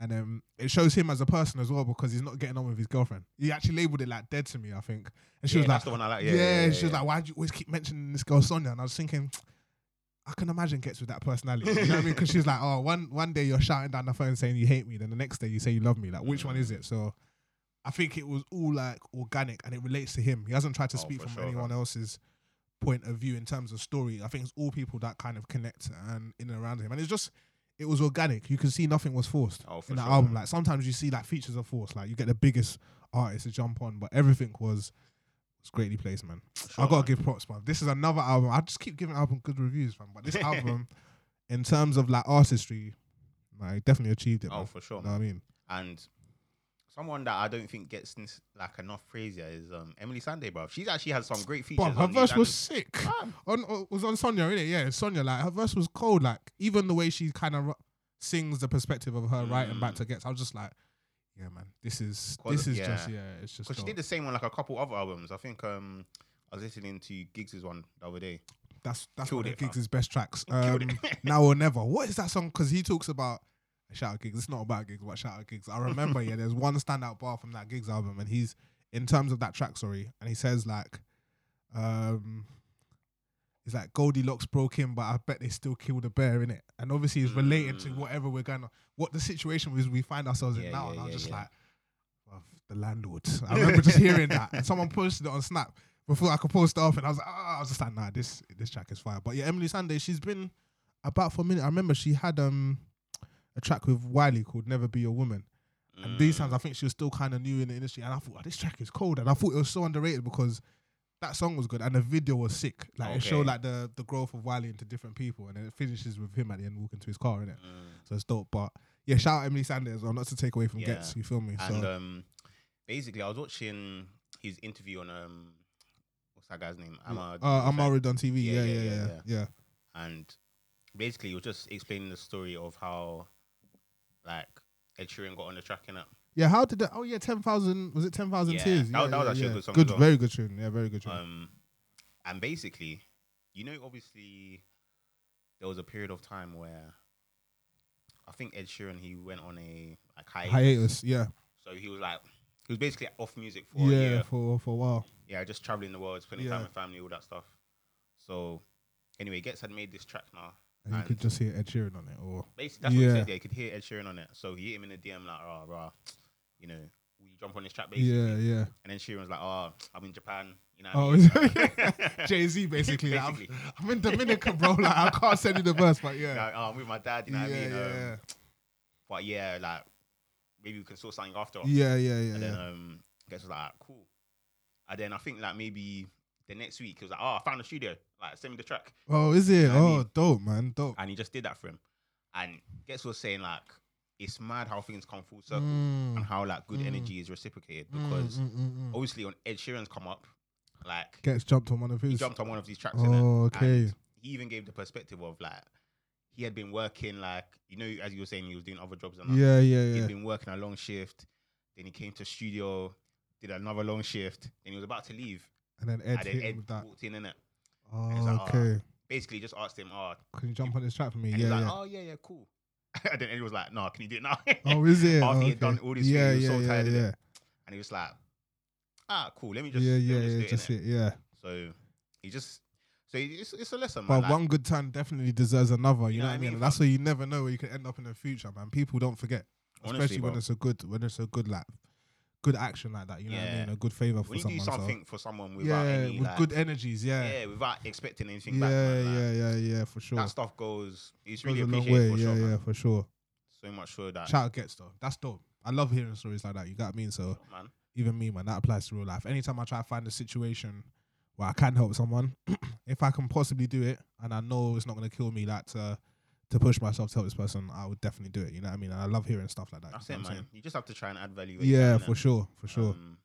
And then it shows him as a person as well because he's not getting on with his girlfriend. He actually labeled it like dead to me, I think. And she yeah, was like, that's the one I like. yeah, Yeah, yeah, yeah, she was like, why do you always keep mentioning this girl Sonia? And I was thinking, I can imagine Ghetts with that personality. You know what I mean? Because she's like, oh, one one day you're shouting down the phone saying you hate me, then the next day you say you love me. Like, which one is Mm. it? So I think it was all like organic and it relates to him. He hasn't tried to Oh, speak from sure, anyone else's point of view in terms of story. I think it's all people that kind of connect and in and around him. And it's just it was organic. You can see nothing was forced Oh, for in the sure, album. Like sometimes you see like features are forced. Like you get the biggest artists to jump on, but everything was was greatly placed, man. Sure, I gotta man. give props, man. This is another album. I just keep giving album good reviews, man. But this album, in terms of like artistry, like definitely achieved it. Oh, man. for sure. You know what I mean? And someone that I don't think gets like enough praise here is um, Emeli Sandé, bro. She's actually had some great features. But her verse was sick. On uh, was on Sonia, innit? Yeah, Sonia. Like her verse was cold. Like even the way she kind of sings the perspective of her writing back Mm. to Ghetts. I was just like, yeah, man. This is Quali- this is just yeah. yeah. It's just Because she did the same on like a couple other albums. I think um, I was listening to Giggs' one the other day. That's that's Killed one of. Giggs' best tracks. Um, now or never. What is that song? Because he talks about shout out Giggs. It's not about Giggs, but shout out Giggs. I remember, yeah, there's one standout bar from that Giggs album, and he's in terms of that track, sorry, and he says like, um, he's like Goldilocks broke in, but I bet they still killed a bear in it, and obviously it's related to Mm. whatever we're gonna, what the situation is we find ourselves in Yeah, now, yeah, and I was yeah, just yeah. like, "Bruv, the landlord. I remember just hearing that, and someone posted it on Snap before I could post it off, and I was like, oh, I was just like, nah, this this track is fire. But yeah, Emeli Sandé, she's been about for a minute. I remember she had um a track with Wiley called "Never Be a Woman," and these Mm. times I think she was still kind of new in the industry, and I thought oh, this track is cold, and I thought it was so underrated because that song was good and the video was sick. Like it showed like the the growth of Wiley into different people, and then it finishes with him at the end walking to his car, innit? Mm. So it's dope. But yeah, shout out Emily Sanders, well, not to take away from Yeah. Ghetts. You feel me? And so um, basically, I was watching his interview on um, what's that guy's name? Uh, I'm already on TV. Yeah, Yeah, yeah, yeah, yeah, yeah, yeah. and basically, he was just explaining the story of how, like, Ed Sheeran got on the track in it. Yeah, how did that? Oh yeah, ten thousand. Was it ten thousand Yeah, tears? that- yeah, that was yeah, actually a good song Good, well. very good tune. Yeah, very good tune. Um, and basically, you know, obviously, there was a period of time where I think Ed Sheeran he went on a like hiatus. Hiatus. Yeah, So he was like, he was basically off music for a yeah, year. for for a while. Yeah, just traveling the world, spending time with family, all that stuff. So, anyway, Ghetts had made this track now. And you could just hear Ed Sheeran on it, or Basically, that's what he Yeah. said. Yeah, you could hear Ed Sheeran on it. So he hit him in the DM like, rah, rah, you know, will you jump on this track basically? yeah, yeah. And then Sheeran's like, oh, I'm in Japan. You know. Oh, what I mean? is it? Jay Z basically. like, I'm, I'm in Dominican, bro. Like I can't send you the verse, but yeah, Like, oh, I'm with my dad. You know yeah, what I mean? yeah, Um, but yeah, like maybe we can sort something after. yeah, yeah, yeah, And then yeah. um, Ghetts was like, "Ah, cool. And then I think like maybe the next week he was like, oh, I found a studio. Like send me the track. Oh, is it? I Oh, mean? dope, man, dope. and he just did that for him. And Ghetts was saying like it's mad how things come full circle Mm, and how like good Mm. energy is reciprocated mm, because mm, mm, mm. obviously on Ed Sheeran's come up, like Ghetts jumped on one of he jumped on one of these tracks. Oh, okay. He even gave the perspective of like he had been working like you know as you were saying he was doing other jobs and that. Yeah, yeah, He'd been working a long shift. Then he came to studio, did another long shift. Then he was about to leave, And then Ed and then Ed walked in in it. Oh, like, oh, okay. Basically, just asked him, "Oh, Can you jump on this track for me? And Yeah, he's like, yeah. oh yeah, yeah, cool. and then Eddie was like, no, can you do it now? Oh, is it? After oh, he had done all this yeah, thing, he yeah, was so yeah, tired of it. yeah. and he was like, ah, cool. Let me just, yeah, yeah, just yeah. it, Just it, yeah. So he just, so it's, it's a lesson, But man. like, one good time definitely deserves another. You, know, what I mean? That's why you never know where you can end up in the future, man. People don't forget, honestly, especially when bro, it's a good, when it's a good like, good action like that. You know what I Yeah. mean? A good favor for when you someone. do so- something for someone without yeah, any, with like, good energies. Yeah, yeah, without expecting anything yeah, back, man, like, yeah, yeah, yeah, for sure. that stuff goes, it's Goes really a long appreciated way. for yeah, sure, yeah, man. for sure. So much for that, Shout out Ghetts though. That's dope. I love hearing stories like that. You got what I mean? So man, even me, man, that applies to real life. Anytime I try to find a situation where I can help someone, if I can possibly do it, and I know it's not gonna kill me, like to to push myself to help this person, I would definitely do it. You know what I mean? And I love hearing stuff like that. that's you know I'm man. You just have to try and add value. you saying? Yeah, for sure, for sure. Um,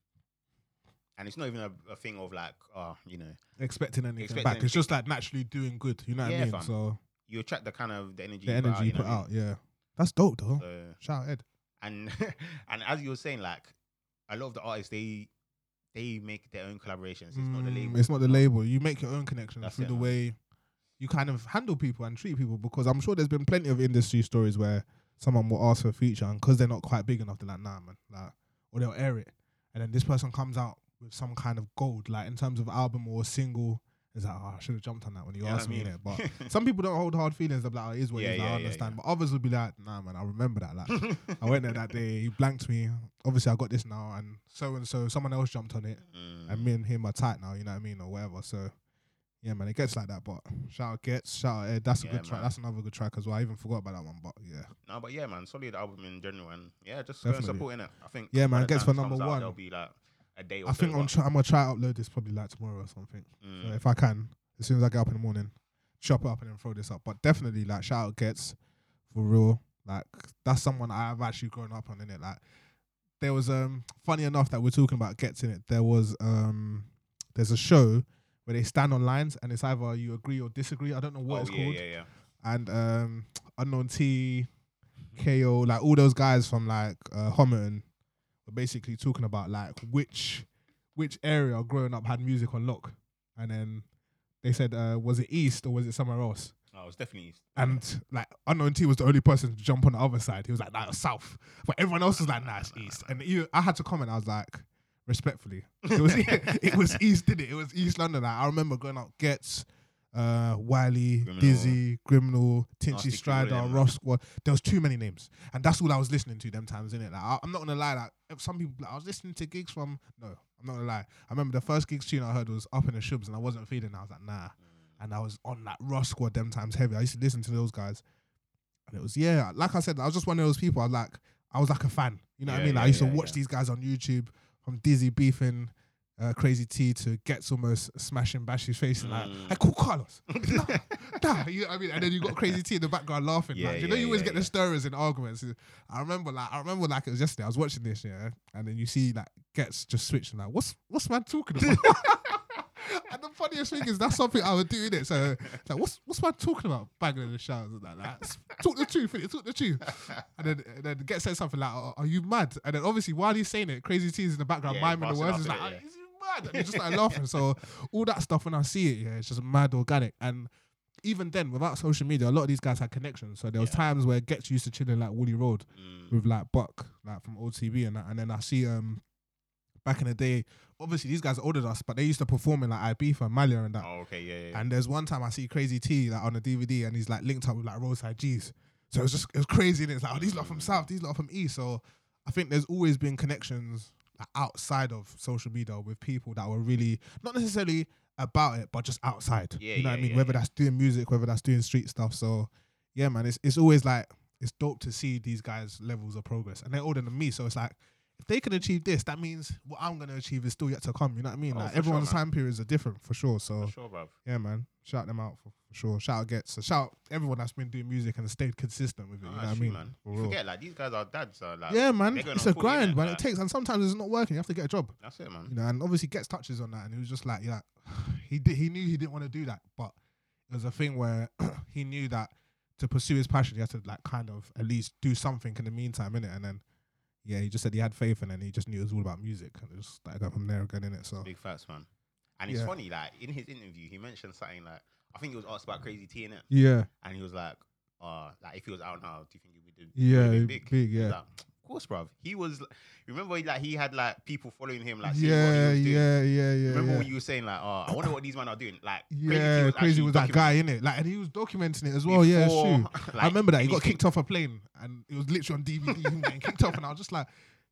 and it's not even a, a thing of like, oh, you know, Expecting anything expecting back. It's just like naturally doing good. You know what Yeah, I mean? fam. So you attract the kind of the energy, the you energy you put what I mean? out, yeah, that's dope though. So, Shout out Ed. and and as you were saying, like a lot of the artists, they they make their own collaborations. It's not the Mm, label. It's not the label. You make your own connections That's through it, the man. way you kind of handle people and treat people. Because I'm sure there's been plenty of industry stories where someone will ask for a feature and because they're not quite big enough, they're like, nah, man, like, or they'll air it, and then this person comes out with some kind of gold, like in terms of album or single. It's like, oh, I should have jumped on that when you know asked me mean? But some people don't hold hard feelings. They're like, oh, it is what Yeah, it is. yeah, I understand. yeah. But others would be like, nah, man, I remember that. Like, I went there that day. He blanked me. Obviously, I got this now, and so and so, someone else jumped on it Mm. and me and him are tight now, you know what I mean, or whatever. So yeah, man, it gets like that. But shout out Ghetts, shout out Ed. That's a Yeah, good track. man. That's another good track as well. I even forgot about that one, but yeah, no, but yeah, man, solid album in general, and yeah, just go and Definitely. support it. I think. Yeah, man, Ghetts for number out, one. There'll be like a day. Or I think I'm, try- I'm gonna try to upload this probably like tomorrow or something. Mm. So if I can, as soon as I get up in the morning, chop it up and then throw this up. But definitely, like shout out Ghetts for real. Like that's someone I've actually grown up on in it. Like there was um funny enough that we're talking about Ghetts in it. There was um there's a show where they stand on lines and it's either you agree or disagree. I don't know what oh, it's yeah, called. yeah, yeah. and um Unknown T, KO, like all those guys from like uh, Homerton were basically talking about like which which area growing up had music on lock, and then they said uh, was it East or was it somewhere else? Oh, it's definitely East. And like Unknown T was the only person to jump on the other side. He was like, "Nah, it's South," but everyone else was like, "Nah, it's East." And you, I had to comment. I was like, respectfully, it was it was East, did it? It was East London. Like, I remember going up, Ghetts, uh, Wiley, Criminal. Dizzee, Criminal, Tinchy Nasty Stryder, them. Ruff Sqwad. There was too many names, and that's all I was listening to them times, innit? Like, I, I'm not gonna lie. Like, if some people, like, I was listening to Giggs from. No, I'm not gonna lie. I remember the first Giggs tune I heard was Up in the Shubs, and I wasn't feeling. it. I was like, nah. And I was on like Ruff Sqwad them times heavy. I used to listen to those guys, and it was yeah. Like I said, I was just one of those people. I was like, I was like a fan. You know what I mean? Like, I yeah, used to watch yeah. these guys on YouTube, from Dizzee beefing. Uh, Crazy T to Ghetts almost smashing Bashy's face and like, Mm. hey, cool Carlos. nah, nah, you know I mean? And then you got Crazy T in the background laughing. Yeah, like, you know, yeah, you always yeah, get the stirrers in arguments. I remember like I remember like it was yesterday. I was watching this, yeah, and then you see like Ghetts just switching like, what's what's man talking about? and the funniest thing is that's something I would do in it. So like, what's what's man talking about? Banging in the showers and like that. Talk the truth, innit? talk the truth. And then and then get said something like, "Are- "Are you mad?" And then obviously while he's saying it, crazy T is in the background Yeah, miming the words. in like, it, "Ah, yeah. is he mad? And just started laughing. So all that stuff when I see it, yeah, it's just mad organic. And even then, without social media, a lot of these guys had connections. So there was Yeah. times where Ghetts used to chilling like Woody Road Mm. with like Buck, like from old TV and that. And then I see um back in the day, obviously these guys are older than us, but they used to perform in like Ibiza and Malia and that. Oh, okay, yeah, yeah. And there's one time I see Crazy T like on a DVD and he's like linked up with like Roadside G's. So it was just it was crazy and it's like, oh, these lot from South, these lot from East. So I think there's always been connections like, outside of social media with people that were really not necessarily about it, but just outside. Yeah, you know yeah, what I mean? yeah, whether that's doing music, whether that's doing street stuff. So yeah, man, it's it's always like it's dope to see these guys' levels of progress. And they're older than me. So it's like if they can achieve this, that means what I'm gonna achieve is still yet to come. You know what I mean? Oh, like for sure, everyone's time periods are different for sure. So For sure, bro. yeah, man. Shout them out for, for sure. Shout out Ghetts. So shout out everyone that's been doing music and stayed consistent with it. You know what I mean? man. Forget, like, these guys are dads. Are, like, Yeah, man. It's a grind, man. Like, It takes, and sometimes it's not working. You have to get a job. That's it, man. You know, and obviously Ghetts touches on that, and he was just like, yeah, he did. He knew he didn't want to do that, but it was a thing where he knew that to pursue his passion, he had to like kind of at least do something in the meantime, innit? And then, yeah, he just said he had faith, and then he just knew it was all about music, and it just started going from there again, innit? So Big facts, man. And it's Yeah. funny, like, in his interview, he mentioned something like, I think he was asked about Crazy T in it, yeah, and he was like, uh, like, if he was out now, do you think he would do yeah, big, big? Yeah. like, course, bruv. He was, remember, like, he had, like, people following him, like, seeing what he yeah, was yeah, yeah, yeah, Remember yeah. when you were saying like, oh, I wonder what these men are doing? Like, Yeah, crazy actually was that guy in it, like, and he was documenting it as well. Yeah, true. like, I remember that he got kicked off a plane, and it was literally on DVD. him getting kicked off, and I was just like,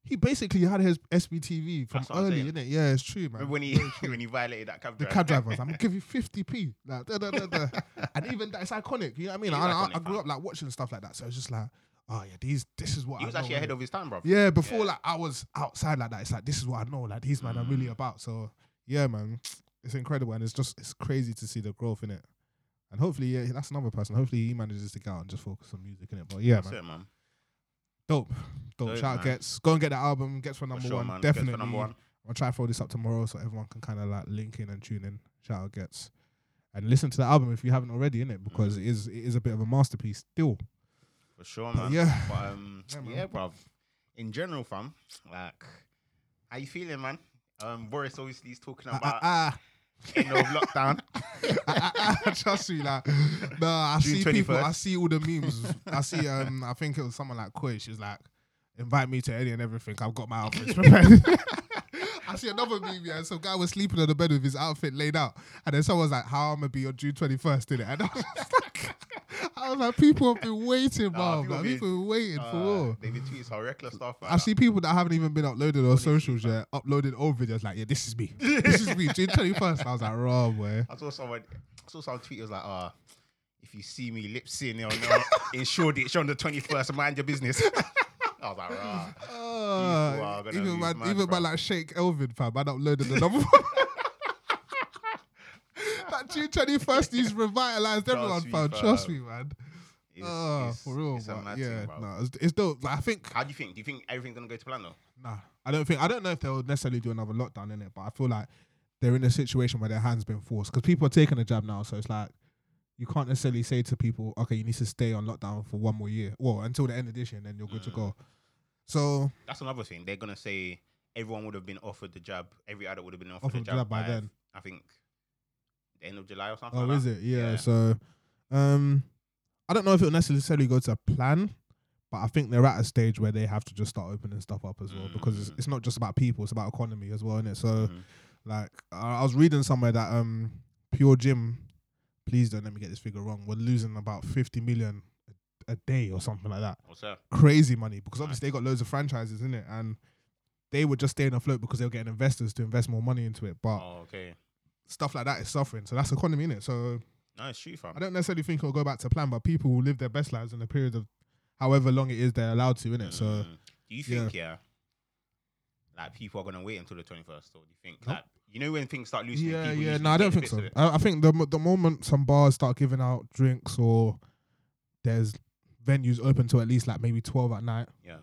he basically had his SBTV from That's what I'm early, innit? Yeah, it's true, man. Remember when he when he violated that cab the driver? cab drivers, I'm gonna give you 50p. Like, da, da, da, and even that, it's iconic. You know what I mean? It is I, I, I grew up like watching stuff like that, so it's just like, oh yeah, these, this is what He I was know, actually ahead of his time, bro. Yeah, before Yeah. like I was outside like that, it's like this is what I know. Like these men are really Mm. about. So yeah, man, it's incredible, and it's just it's crazy to see the growth in it. And hopefully, yeah, that's another person. Hopefully, he manages to get out and just focus on music in it. But yeah, That's man, it, man. dope, dope. Dope, Shout out Ghetts go and get that album. Ghetts for For number sure, one, man. For definitely. number one. I'll try to throw this up tomorrow so everyone can kind of like link in and tune in. Shout out Ghetts and listen to the album if you haven't already in it because it is it is a bit of a masterpiece still. For sure, man. yeah, But um, Yeah, yeah, bro. In general, fam, like, how you feeling, man? Um, Boris obviously is talking Ah, about ah, end of lockdown. ah, ah, ah, trust me, like nah, I June see people, I see all the memes. I see um, I think it was someone like Koi. She's like, invite me to any and everything. I've got my outfits prepared. I see another meme, yeah. Some guy was sleeping on the bed with his outfit laid out, and then someone's like, "How I'm gonna be on June 21st?" In it, and I was I was like, "People have been waiting, Nah, people Like, been- people been waiting for Uh, real." They've been tweeting some reckless stuff. Like I see people that haven't even been uploaded on socials yet, uploaded old videos like, "Yeah, this is me. This is me." June 21st. I was like, "Raw, boy." I saw someone, I saw some tweet. It was like, uh, if you see me lip syncing or no, in Shoreditch on the 21st, mind your business. I was like, rah. Uh, People are gonna even mad, even bro. man like Shake Elvin, fam, man uploaded the number one. June twenty first, he's revitalized everyone, me, fam. Trust me, man. It's, Oh, it's- for real, it's yeah, thing, no, it's, it's dope. Like, I think, How do you think? Do you think everything's gonna go to plan though? nah, I don't think, I don't know if they'll necessarily do another lockdown in it, but I feel like they're in a situation where their hands been forced because people are taking a jab now, so it's like you can't necessarily say to people, okay, you need to stay on lockdown for one more year, well, until the end of this year, and then you're good to Mm. go. So That's another thing. They're gonna say everyone would have been offered the jab. Every adult would have been offered, offered the jab, jab by then. I think end of July or something. Oh, like is that. it? Yeah. Yeah. So, um, I don't know if it'll necessarily go to a plan, but I think they're at a stage where they have to just start opening stuff up as well because it's, Mm. it's not just about people; it's about economy as well, isn't it? So, Mhm. like, I I was reading somewhere that um, Pure Gym, please don't let me get this figure wrong, we're losing about fifty million a, a day or something like that. What's that? Crazy money because obviously Nice. they got loads of franchises in it and. They were just staying afloat because they were getting investors to invest more money into it, but Oh, okay. Stuff like that is suffering. So that's economy in it. So No, it's true, fam. I don't necessarily think it'll go back to plan, but people will live their best lives in the period of however long it is they're allowed to, innit? So Mm. do you think yeah. like people are gonna wait until the twenty first, or do you think like you know when things start losing? yeah, yeah. No, I don't think so. I, I think the the moment some bars start giving out drinks or there's venues open to at least like maybe twelve at night, Yeah,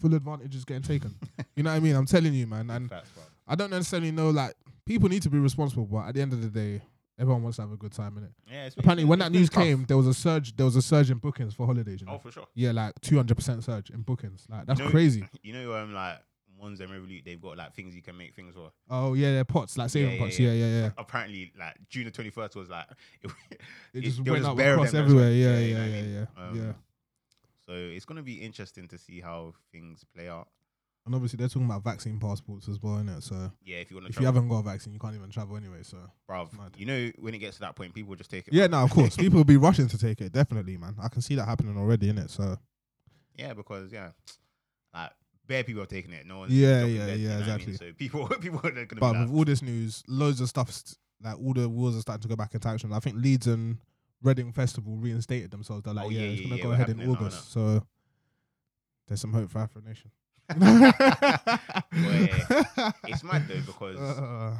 full advantage is getting taken. you know what I mean? I'm telling you, man. And Facts. I don't necessarily know like people need to be responsible, but at the end of the day, everyone wants to have a good time in it. Yeah, it's, Apparently, it's when that news tough. came, there was a surge. There was a surge in bookings for holidays. You know? oh for sure. Yeah, like two hundred percent surge in bookings. Like that's You know- crazy. You know, um, like ones and Revolut, they've got like things you can make things for. Oh yeah, they're pots like saving yeah, pots. yeah. Yeah, yeah, yeah. Apparently, like June the twenty first was like it, It it- just was went up across everywhere. Yeah, Yeah, yeah, yeah, yeah, Um, yeah. so it's gonna be interesting to see how things play out. And obviously, they're talking about vaccine passports as well, innit? So Yeah, if you want to if you haven't got a vaccine, you can't even travel anyway. So bruv, you know when it gets to that point, people just take it. yeah, no, of course, people will be rushing to take it. Definitely, man. I can see that happening already, innit? So Yeah, because yeah, like bare people are taking it. No one's Yeah, yeah, dead, yeah, you know what I mean? exactly. So people, people are gonna But be with all this news, loads of stuff, st- like all the wheels are starting to go back into action. I think Leeds and Reading Festival reinstated themselves. They're like, Oh, yeah, yeah, it's gonna yeah, go ahead in August. So there's some hope for Afro Nation. It's mad though because Uh,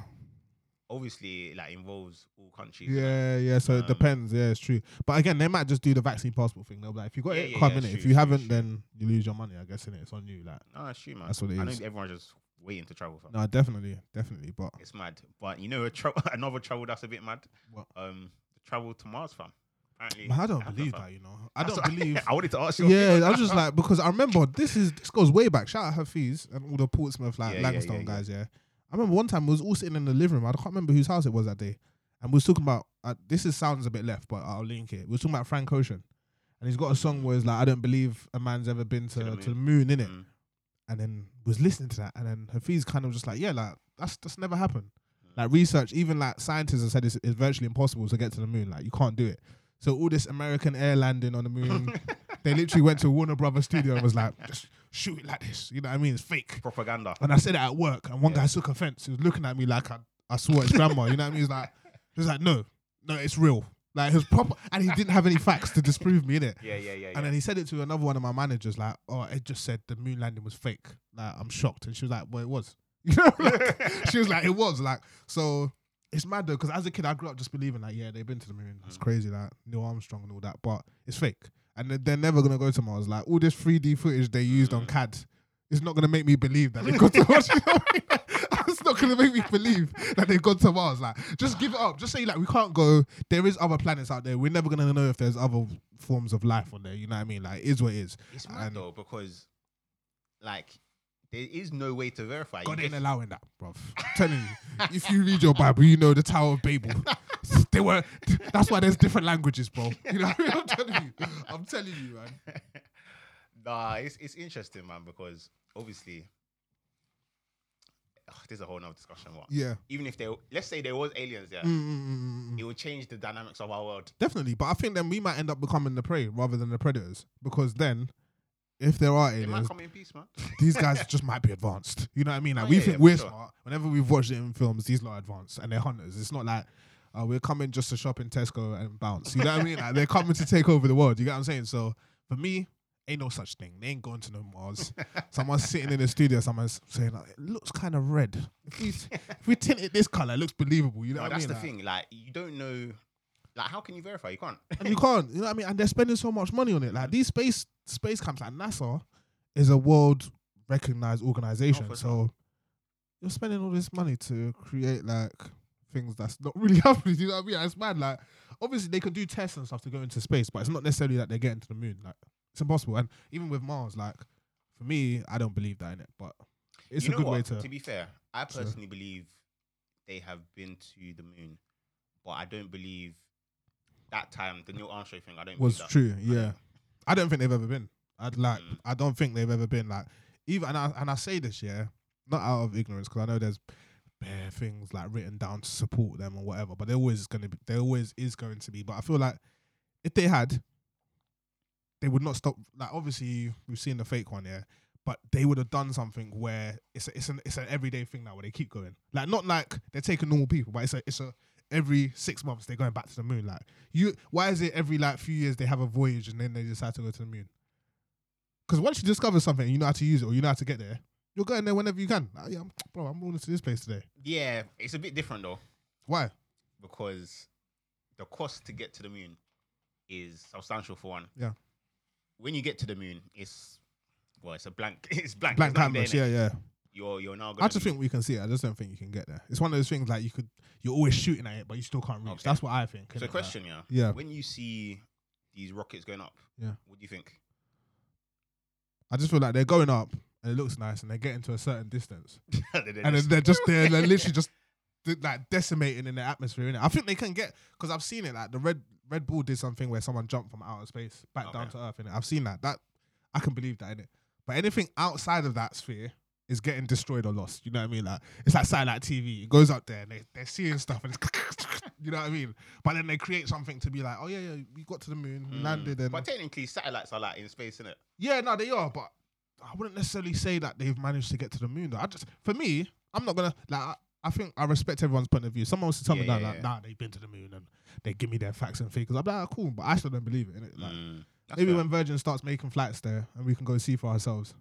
obviously it, like involves all countries. yeah, yeah. So it Um, depends. Yeah, it's true. But again, they might just do the vaccine passport thing. They'll be like, if you got Yeah, it, yeah, come yeah, in it. true, If you true, haven't, true. then you lose your money. I guess in it, it's on you. Like, No, it's true, man. That's what it I know is. everyone's just waiting to travel. Fam. no, definitely, definitely. But It's mad. But you know, a tra- another travel that's a bit mad. What? Um, the travel to Mars, fam. Apparently, man, I don't believe that. You know, I That's don't what- believe. I wanted to ask you. Yeah, I was just like because I remember this is this goes way back. Shout out Hafiz and all the Portsmouth like Yeah, yeah, Langstone yeah, yeah. guys. Yeah, I remember one time we was all sitting in the living room. I can't remember whose house it was that day, and we was talking about. Uh, this is sounds a bit left, but I'll link it. We was talking about Frank Ocean, and he's got a song where it's like, "I don't believe a man's ever been to To to the the moon, in it." Mm. And then was listening to that, and then Hafiz kind of just like, "Yeah, like that's that's never happened." Mm. Like research, even like scientists have said it's, it's virtually impossible to get to the moon. Like you can't do it. So all this American air landing on the moon, they literally went to Warner Brothers studio and was like, just shoot it like this. You know what I mean? It's fake. propaganda. And I said it at work, and one Yeah. guy took offense. He was looking at me like I, I swore his grandma. You know what I mean? He's like, he was like, no, no, it's real. Like his proper, and he didn't have any facts to disprove me in it. Yeah, yeah, yeah. yeah. And then he said it to another one of my managers, like, "Oh, it just said the moon landing was fake." Like, I'm shocked, and she was like, "Well, it was." You know, like, she was like, "It was." Like, so it's mad though, because as a kid, I grew up just believing like, yeah, they've been to the moon. It's Mm. crazy, like Neil Armstrong and all that, but it's fake, and they're, they're never gonna go to Mars. Like all this 3D footage they used on Mm. CAD. It's not gonna make me believe that they've gone to Mars. You know I mean? It's not gonna make me believe that they've gone to Mars. Like, just give it up. Just say like we can't go. There is other planets out there. We're never gonna know if there's other forms of life on there. You know what I mean? Like, it is what it is. it's mad and- though because, like, there is no way to verify. You God ain't just- allowing that, bruv. I'm telling you. If you read your Bible, you know the Tower of Babel. they were. That's why there's different languages, bro. You know, what I mean? I'm telling you. I'm telling you, man. nah, it's it's interesting, man, because obviously, Ugh, there's a whole nother discussion. What? Yeah. Even if there, let's say there was aliens, yeah, Mm, mm, mm, mm, mm. it would change the dynamics of our world. Definitely, but I think then we might end up becoming the prey rather than the predators because then. If there are It might aliens, come in peace, man. these guys just might be advanced. You know what I mean? Like Oh, we yeah, think yeah, for we're sure. smart. Whenever we've watched it in films, these lot are advanced and they're hunters. It's not like uh, we're coming just to shop in Tesco and bounce. You know what I mean? Like they're coming to take over the world. You get what I'm saying? So for me, ain't no such thing. They ain't going to no Mars. Someone's sitting in the studio. Someone's saying like, it looks kind of red. If we if we tint it this color, it looks believable. You know No, what I mean? that's mean? the Like, thing. Like, you don't know. Like, how can you verify? You can't. and you can't. You know what I mean? And they're spending so much money on it. Like these space space camps, like NASA, is a world recognized organization. Oh, so sure. you're spending all this money to create like things that's not really happening. You know what I mean? It's mad. Like obviously they can do tests and stuff to go into space, but it's not necessarily that they're getting to the moon. Like it's impossible. And even with Mars, like for me, I don't believe that in it. But it's you a good what? way to. To be fair, I So- personally believe they have been to the moon, but I don't believe that time the Neil Armstrong thing. I don't. was true. Yeah. I don't think they've ever been. I'd like. Mm. I don't think they've ever been like even. And I and I say this, yeah, not out of ignorance because I know there's bare things like written down to support them or whatever. But there always going to be. There always is going to be. But I feel like if they had, they would not stop. Like obviously we've seen the fake one, yeah. But they would have done something where it's a, it's an it's an everyday thing now where they keep going. Like not like they're taking normal people, but it's a it's a every six months they're going back to the moon. Like you, why is it every like few years they have a voyage and then they decide to go to the moon? Because once you discover something, and you know how to use it or you know how to get there. You're going there whenever you can. Like, yeah, I'm, bro, I'm going to this place today. Yeah, it's a bit different though Why? because the cost to get to the moon is substantial for one. You're you're now. I just think we can see it. I just don't think you can get there. It's one of those things like you could, you're always shooting at it, but you still can't reach. Okay. That's what I think. So, question, yeah. yeah. When you see these rockets going up, Yeah. what do you think? I just feel like they're going up and it looks nice and they're getting to a certain distance. and then and then they're just they're, they're literally just like decimating in the atmosphere. Innit? I think they can get because I've seen it. Like the Red Red Bull did something where someone jumped from outer space back down to Earth. Innit? I've seen that. That I can believe that in it. But anything outside of that sphere is getting destroyed or lost. You know what I mean? Like it's like satellite TV. It goes up there and they they're seeing stuff and it's you know what I mean. But then they create something to be like, oh yeah yeah, we got to the moon, we Mm. landed, and But technically, satellites are like in space, isn't it? yeah, no, they are, but I wouldn't necessarily say that they've managed to get to the moon. Though. I just, for me, I'm not gonna like. I, I think I respect everyone's point of view. Someone wants to tell me that, yeah, like, yeah. nah, they've been to the moon and they give me their facts and figures. I'm like, ah, cool, but I still don't believe it. Innit? Like, Mm. Maybe fair. when Virgin starts making flights there and we can go see for ourselves,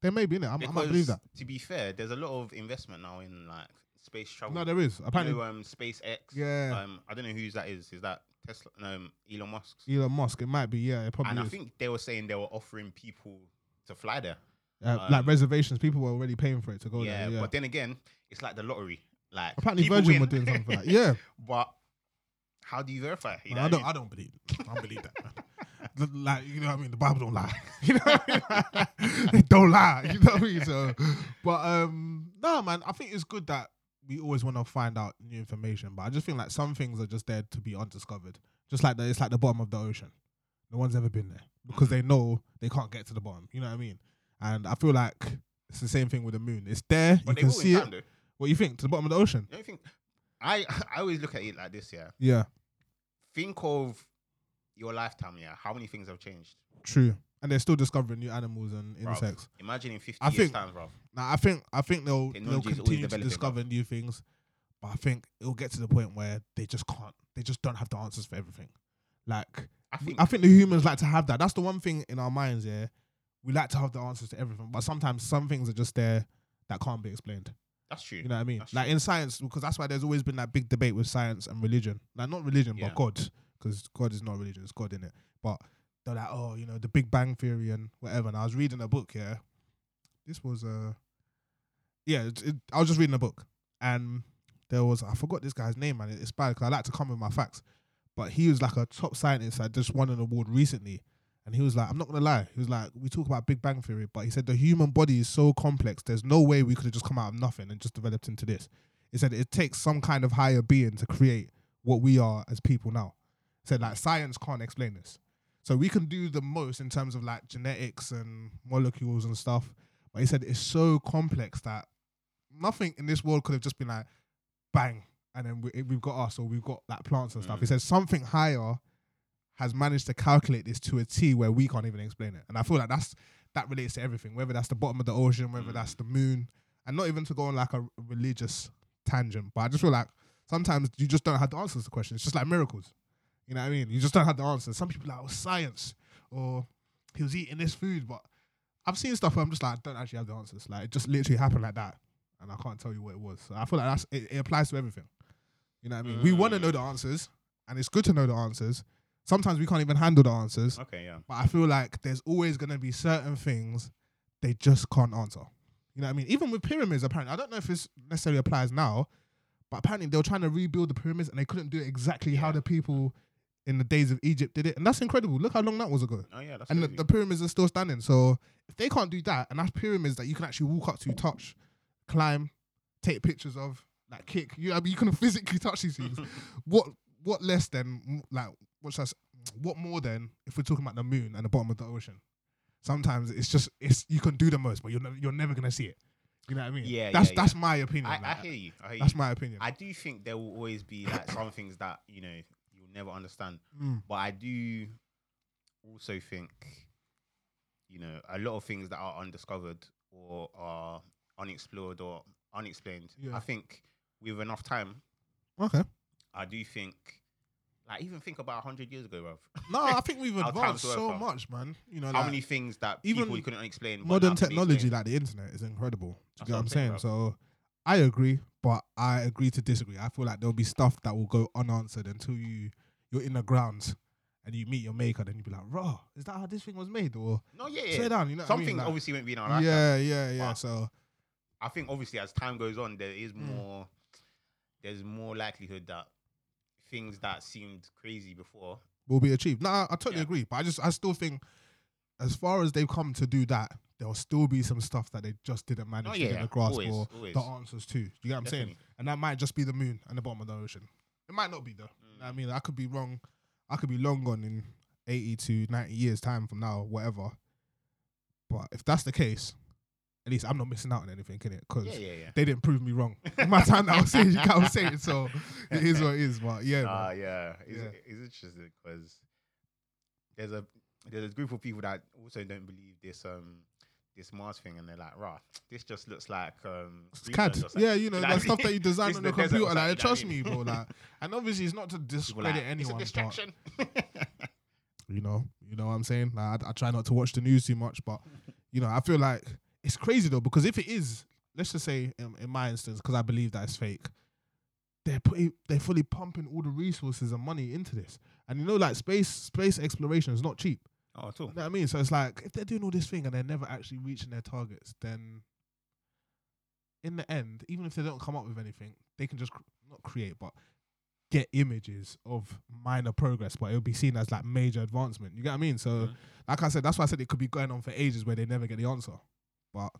then maybe in I, I might believe that. To be fair, there's a lot of investment now in like space travel. No, there is You apparently. know, um, SpaceX. Yeah. Um, I don't know whose that is. Is that Tesla? No, um, Elon Musk's. Elon Musk, it might be. Yeah, it probably and I think they were saying they were offering people to fly there. uh, um, like reservations, people were already paying for it to go yeah, there. Yeah, but then again, it's like the lottery. Like apparently people Virgin win, were doing something like that. Yeah, but how do you verify? You No, know I don't. mean? I don't believe. I don't believe that. like you know what I mean. The Bible don't lie. You know what I mean? it don't lie. You know what I mean. So, but um, no, man. I think it's good that we always want to find out new information. But I just think like some things are just there to be undiscovered. Just like that, it's like the bottom of the ocean. No one's ever been there because they know they can't get to the bottom. You know what I mean? And I feel like it's the same thing with the moon. It's there. But you can see it. though. What do you think to the bottom of the ocean? You don't think? I I always look at it like this. Yeah, Yeah, think of your lifetime. Yeah, how many things have changed? true. And they're still discovering new animals and Bruv. insects. Imagine in fifty I years think- time, bro. Now I think I think they'll they'll Technology is always continue to discover new things, but I think it'll get to the point where they just can't. They just don't have the answers for everything. Like I think I think the humans like to have that. That's the one thing in our minds. Yeah, we like to have the answers to everything, but sometimes some things are just there that can't be explained. that's true. You know what I mean? That's like true. in science, because that's why there's always been that big debate with science and religion. Like not religion, Yeah. but God, because God is not religion; it's God in it. But they're like, oh, you know, the Big Bang Theory and whatever. And I was reading a book. Yeah, this was uh, yeah, it, it, I was just reading a book, and there was I forgot this guy's name, man. It's bad because I like to come with my facts, but he was like a top scientist that just won an award recently. And he was like, I'm not gonna lie. He was like, we talk about Big Bang Theory, but he said the human body is so complex. There's no way we could have just come out of nothing and just developed into this. He said it takes some kind of higher being to create what we are as people now. Said like science can't explain this. So we can do the most in terms of like genetics and molecules and stuff. But he said it's so complex that nothing in this world could have just been like bang and then we, we've got us or we've got like plants and stuff. Mm. He said something higher has managed to calculate this to a T where we can't even explain it. And I feel like that's that relates to everything, whether that's the bottom of the ocean, whether Mm. that's the moon, and not even to go on like a religious tangent. But I just feel like sometimes you just don't have the answers to questions. It's just like miracles. You know what I mean? You just don't have the answers. Some people are like, oh, science, or he was eating this food, but I've seen stuff where I'm just like, I don't actually have the answers. Like it just literally happened like that, and I can't tell you what it was. So I feel like that's it, it applies to everything. You know what I mean? We want to Mm. know the answers, and it's good to know the answers. Sometimes we can't even handle the answers, Okay, yeah. but I feel like there's always gonna be certain things they just can't answer. You know what I mean? Even with pyramids, apparently, I don't know if this necessarily applies now, but apparently they were trying to rebuild the pyramids and they couldn't do it exactly how the people in the days of Egypt did it, and that's incredible. Look how long that was ago Oh yeah, that's and the, the pyramids are still standing. So if they can't do that, and that's pyramids that you can actually walk up to, touch, climb, take pictures of, like kick, you I mean, you can physically touch these things. what what less than like what's that? What more than if we're talking about the moon and the bottom of the ocean? Sometimes it's just it's you can do the most, but you're never, you're never gonna see it. You know what I mean? Yeah, that's yeah, that's my opinion. I, I hear you. I hear that's you. my opinion. I do think there will always be like some things that you know you'll never understand, Mm, but I do also think you know a lot of things that are undiscovered or are unexplored or unexplained. Yeah. I think with enough time, okay. I do think. Like even think about hundred years ago, bro. No, I think we've advanced so fam. much, man. You know, How like, many things that even people couldn't explain? modern now can be technology like the internet is incredible. Do That's you get what I'm saying? saying, So I agree, but I agree to disagree. I feel like there'll be stuff that will go unanswered until you you're in the grounds and you meet your maker, then you be like, "Raw, is that how this thing was made?" Or No, yeah, yeah. down, you know. what I Something mean? Like, obviously won't be in our lifetime. yeah, yeah, yeah. But- So I think obviously as time goes on, there is Mm. more. There's more likelihood that things that seemed crazy before. will be achieved. No, I, I totally Yeah. agree. But I just I still think as far as they've come to do that, there'll still be some stuff that they just didn't manage Oh, to yeah, get a grasp always, or always. the answers to. You get what I'm saying? And that might just be the moon and the bottom of the ocean. It might not be though. What I mean, I could be wrong. I could be long gone in 80 to 90 years time from now, whatever. But if that's the case, at least I'm not missing out on anything, can it? Because Yeah, yeah, yeah. they didn't prove me wrong. In my time that I was saying, you can't say it. So it is what it is. But yeah. Ah, yeah. It's, Yeah. it's interesting because there's a there's a group of people that also don't believe this um this Mars thing, and they're like, "Rah, this just looks like um CAD. Something." Yeah, you know, Like, the stuff that you design on the the computer. Like, something, trust me, bro. Like, and obviously, it's not to discredit like, anyone, but you know, you know what I'm saying. Like, I, I try not to watch the news too much, but you know, I feel like it's crazy though because if it is, let's just say, in, in my instance, because I believe that it's fake, they're putting, they're fully pumping all the resources and money into this, and you know, like space, space exploration is not cheap. Oh, at all. You know what I mean? So it's like if they're doing all this thing and they're never actually reaching their targets, then in the end, even if they don't come up with anything, they can just cr- not create, but get images of minor progress, but it'll be seen as like major advancement. You get what I mean? So, Mhm. like I said, that's why I said it could be going on for ages where they never get the answer. But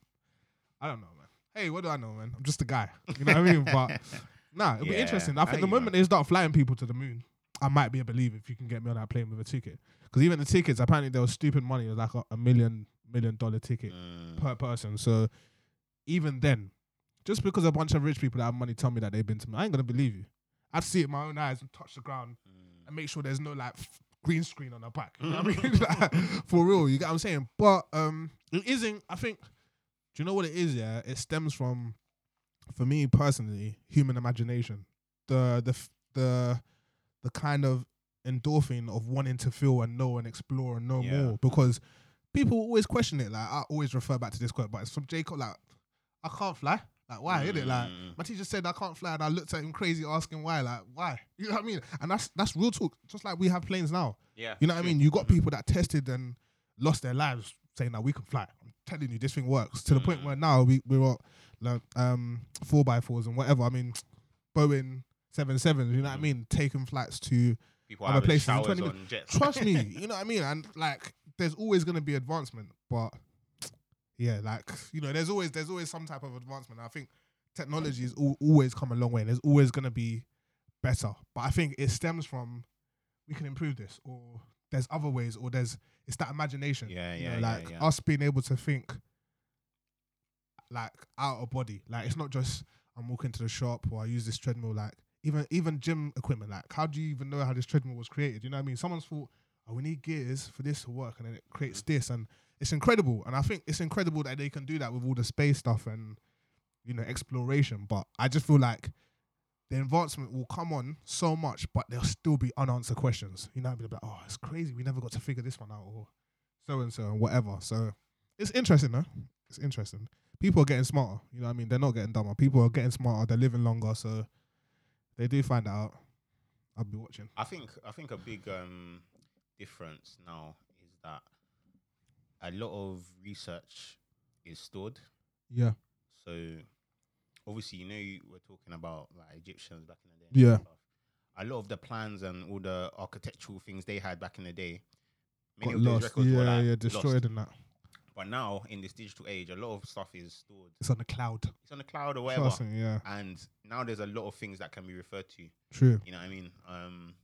I don't know, man. Hey, what do I know, man? I'm just a guy. You know what I mean? But nah, it'll be interesting. I think the moment they start flying people to the moon, I might be a believer if you can get me on that plane with a ticket. Because even the tickets, apparently there was stupid money. It was like a, a million million dollar ticket Mm. per person. So even then, just because a bunch of rich people that have money tell me that they've been to me, I ain't gonna believe you. I'd see it with my own eyes and touch the ground Mm. and make sure there's no like f- green screen on the back. You know I mean? Like, for real, you get what I'm saying? But um, it isn't. I think. Do you know what it is? Yeah, it stems from, for me personally, human imagination. The the f- the the kind of endorphin of wanting to feel and know and explore and know Yeah. more because people always question it. Like I always refer back to this quote, but it's from Jacob. Like I can't fly. Like why? Is it like Mm. my teacher said I can't fly, and I looked at him crazy, asking why. Like why? You know what I mean? And that's that's real talk. Just like we have planes now. Yeah. You know what I mean? You got Mhm. people that tested and lost their lives saying that we can fly. I'm telling you, this thing works to the point Mm. where now we we're like um four by fours and whatever. I mean, Boeing seven sevens. You know what I Mm. mean? Taking flights to People other places in 20 on jets. trust me. You know what I mean? And like, there's always gonna be advancement, but yeah, like you know, there's always there's always some type of advancement. I think technology has al- always come a long way. and There's always gonna be better, but I think it stems from we can improve this, or there's other ways, or there's it's that imagination. Yeah, you yeah, know, yeah, like yeah. us being able to think like out of body. Like it's not just I'm walking to the shop or I use this treadmill. Like even even gym equipment. Like how do you even know how this treadmill was created? You know what I mean? Someone's thought, oh, we need gears for this to work, and then it creates mm. this, and it's incredible. And I think it's incredible that they can do that with all the space stuff and you know exploration. But I just feel like the advancement will come on so much, but there'll still be unanswered questions. You know, be like, oh, it's crazy. We never got to figure this one out, or so and so, and whatever. So it's interesting, though. It's interesting. People are getting smarter. You know what I mean? They're not getting dumber. People are getting smarter. They're living longer. So they do find out. I'll be watching. I think I think a big um, difference now is that a lot of research is stored. Yeah. So obviously, you know, you were talking about like Egyptians back in the day. Yeah. A lot of the plans and all the architectural things they had back in the day, many Got of those lost. records Yeah, were like yeah, lost. destroyed and that. But now in this digital age, a lot of stuff is stored. It's on the cloud. It's on the cloud or whatever. Yeah. And now there's a lot of things that can be referred to. True. You know what I mean? Um,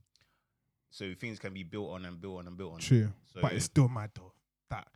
so things can be built on and built on and built on. True. So But it's still mad though that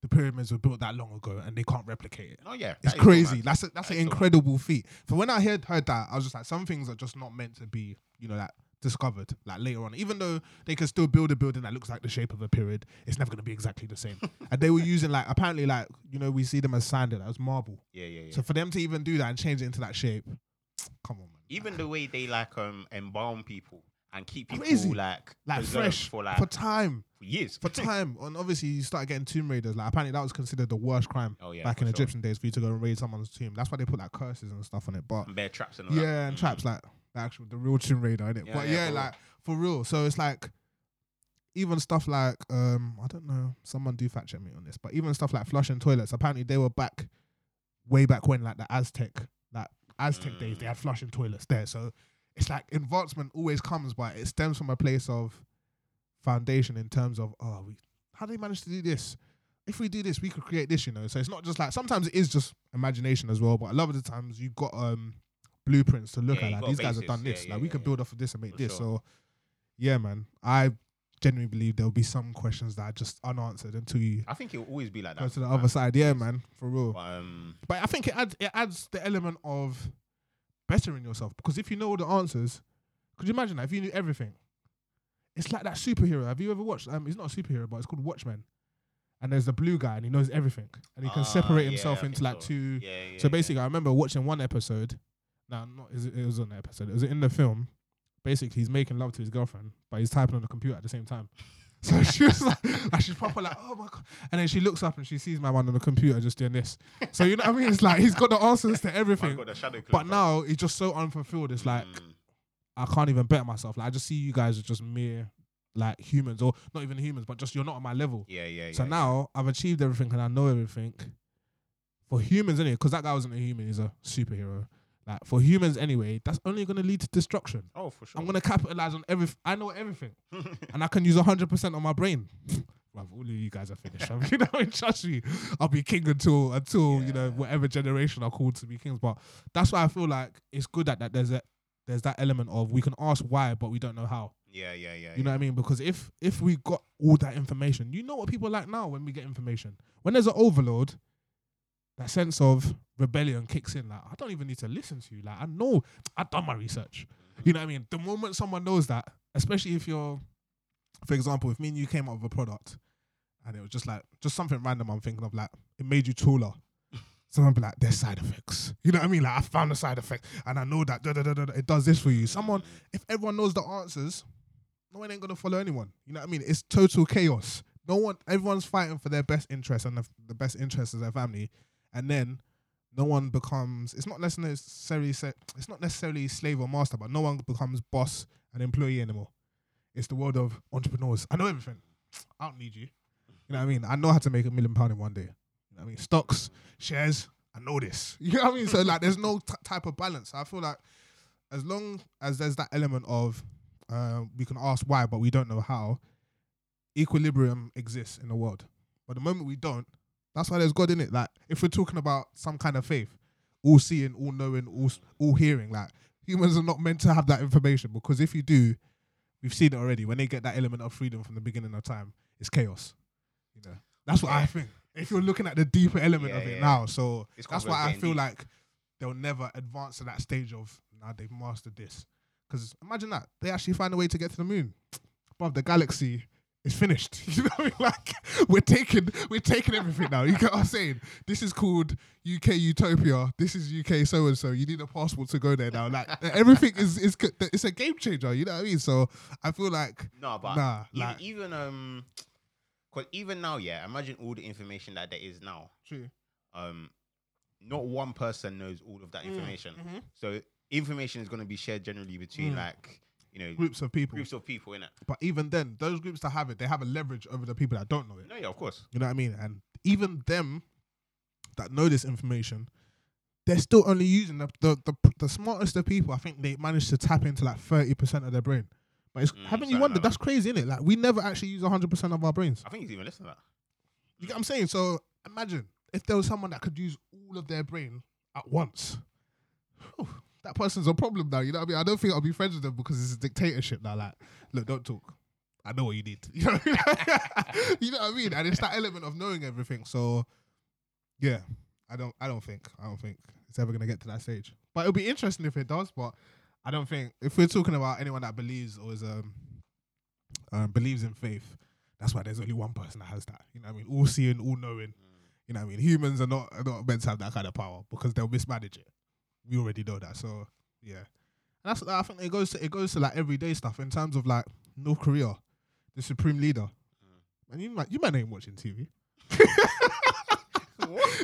the pyramids were built that long ago and they can't replicate it. oh yeah, It's crazy. That's a, that's That an is so mad. incredible feat. So when I heard heard that, I was just like, some things are just not meant to be, you know, like discovered like later on. Even though they can still build a building that looks like the shape of a pyramid, it's never gonna be exactly the same. and they were using like apparently like you know we see them as sanded, that was marble. Yeah, yeah, yeah. So for them to even do that and change it into that shape, come on, man. Even the way they like um embalm people and keep people Crazy. like like fresh for like for time, for years. for time. And obviously you start getting tomb raiders. Like apparently that was considered the worst crime oh yeah, back in sure. Egyptian days for you to go and raid someone's tomb. That's why they put like curses and stuff on it. But and bear traps and all that. yeah, and Mm. traps like actual the real Tomb Raider, innit? Yeah, but yeah, yeah, like for real. So it's like even stuff like um I don't know, someone do fact check me on this, but even stuff like flushing toilets, apparently they were back way back when, like the Aztec, like Aztec days, they had flushing toilets there. So it's like advancement always comes, but it stems from a place of foundation in terms of oh, we how do they manage to do this? If we do this, we could create this, you know. So it's not just like sometimes it is just imagination as well, but a lot of the times you've got um blueprints to look Yeah, at. Like got these guys basis. have done this. yeah, like we can yeah. build off of this and make For this. sure. So yeah, man. I genuinely believe there'll be some questions that are just unanswered until you I think it will always be like that. go to the other side. Yeah, man, for real. But, um, But I think it adds it adds the element of bettering yourself because if you know all the answers, could you imagine that if you knew everything? It's like that superhero. Have you ever watched? Um, he's not a superhero, but it's called Watchmen. And there's the blue guy, and he knows everything, and he can ah, separate yeah, himself I into like so. two. Yeah, yeah, So yeah. basically, I remember watching one episode. No, not is it, it was on the episode. It was in the film. Basically, he's making love to his girlfriend, but he's typing on the computer at the same time. So she was like, like she's proper like, oh my god. And then she looks up and she sees my man on the computer just doing this. So you know what I mean? It's like he's got the answers to everything. got the shadow But now he's just so unfulfilled. It's like Mm, I can't even better myself. Like I just see you guys as just mere like humans, or not even humans, but just you're not on my level. yeah, yeah. So yeah, now I've achieved everything and I know everything. For humans, anyway, because that guy wasn't a human, he's a superhero. Like for humans, anyway, that's only going to lead to destruction. Oh, for sure. I'm going to capitalize on everything. I know everything, and I can use 100% of my brain. Bruv, all of you guys are finished. bruv. you know, trust me, I'll be king until until you know whatever generation are called to be kings. But that's why I feel like it's good that, that there's a there's that element of we can ask why, but we don't know how. yeah, yeah, yeah. You know what I mean? Because if if we got all that information, you know what people like now when we get information. When there's an overload, that sense of rebellion kicks in. Like I don't even need to listen to you. Like I know I've done my research. You know what I mean? The moment someone knows that, especially if you're, for example, if me and you came up with a product, and it was just like just something random, I'm thinking of like it made you taller. Someone be like, there's side effects. You know what I mean? Like I found a side effect, and I know that da, da, da, da, it does this for you. Someone, if everyone knows the answers, no one ain't gonna follow anyone. You know what I mean? It's total chaos. No one, everyone's fighting for their best interests and the, the best interests of their family, and then no one becomes. It's not necessarily. It's not necessarily slave or master, but no one becomes boss and employee anymore. It's the world of entrepreneurs. I know everything. I don't need you. You know what I mean? I know how to make a million pound in one day. You know what I mean? Stocks, shares. I know this. You know what I mean? So like, there's no t- type of balance. I feel like as long as there's that element of uh, we can ask why, but we don't know how. Equilibrium exists in the world, but the moment we don't, that's why there's God in it. Like if we're talking about some kind of faith, all seeing, all knowing, all all hearing, like humans are not meant to have that information because if you do, we've seen it already. When they get that element of freedom from the beginning of time, it's chaos. You know, that's what I think. If you're looking at the deeper element of it yeah. now, so It's that's why I feel deep. like they'll never advance to that stage of now they've mastered this. Because imagine that they actually find a way to get to the moon. Above the galaxy is finished. You know, what I mean? like we're taking we're taking everything now. You get what I'm saying? This is called UK Utopia. This is UK so and so. You need a passport to go there now. Like everything is is it's a game changer. You know what I mean? So I feel like No, but Nah, even, like- even um, cause even now, yeah. Imagine all the information that there is now. true. Um, not one person knows all of that Mm, information. mhm. So information is going to be shared generally between Mm. like you know Groups of people. groups of people in it. But even then, those groups that have it, they have a leverage over the people that don't know it. No, yeah, of course. You know what I mean? And even them that know this information, they're still only using the the, the, the smartest of people. I think they managed to tap into like thirty percent of their brain. But it's, Mm, haven't you wondered? That's crazy, isn't it? Like we never actually use hundred percent of our brains. I think he's even listening to that. You get what I'm saying? So imagine if there was someone that could use all of their brain at once. Whew, that person's a problem now. You know what I mean? I don't think I'll be friends with them because it's a dictatorship now. Like, look, don't talk. I know what you need. You know what I mean? you know what I mean? And it's that element of knowing everything. So, yeah, I don't, I don't think, I don't think it's ever gonna get to that stage. But it'll be interesting if it does. But I don't think if we're talking about anyone that believes or is um, um believes in faith, that's why there's only one person that has that. You know what I mean? All seeing, all knowing. You know what I mean? Humans are not are not meant to have that kind of power because they'll mismanage it. We already know that. So yeah. And that's I think it goes to it goes to like everyday stuff in terms of like North Korea, the supreme leader. Hmm. And you might you might ain't watching TV.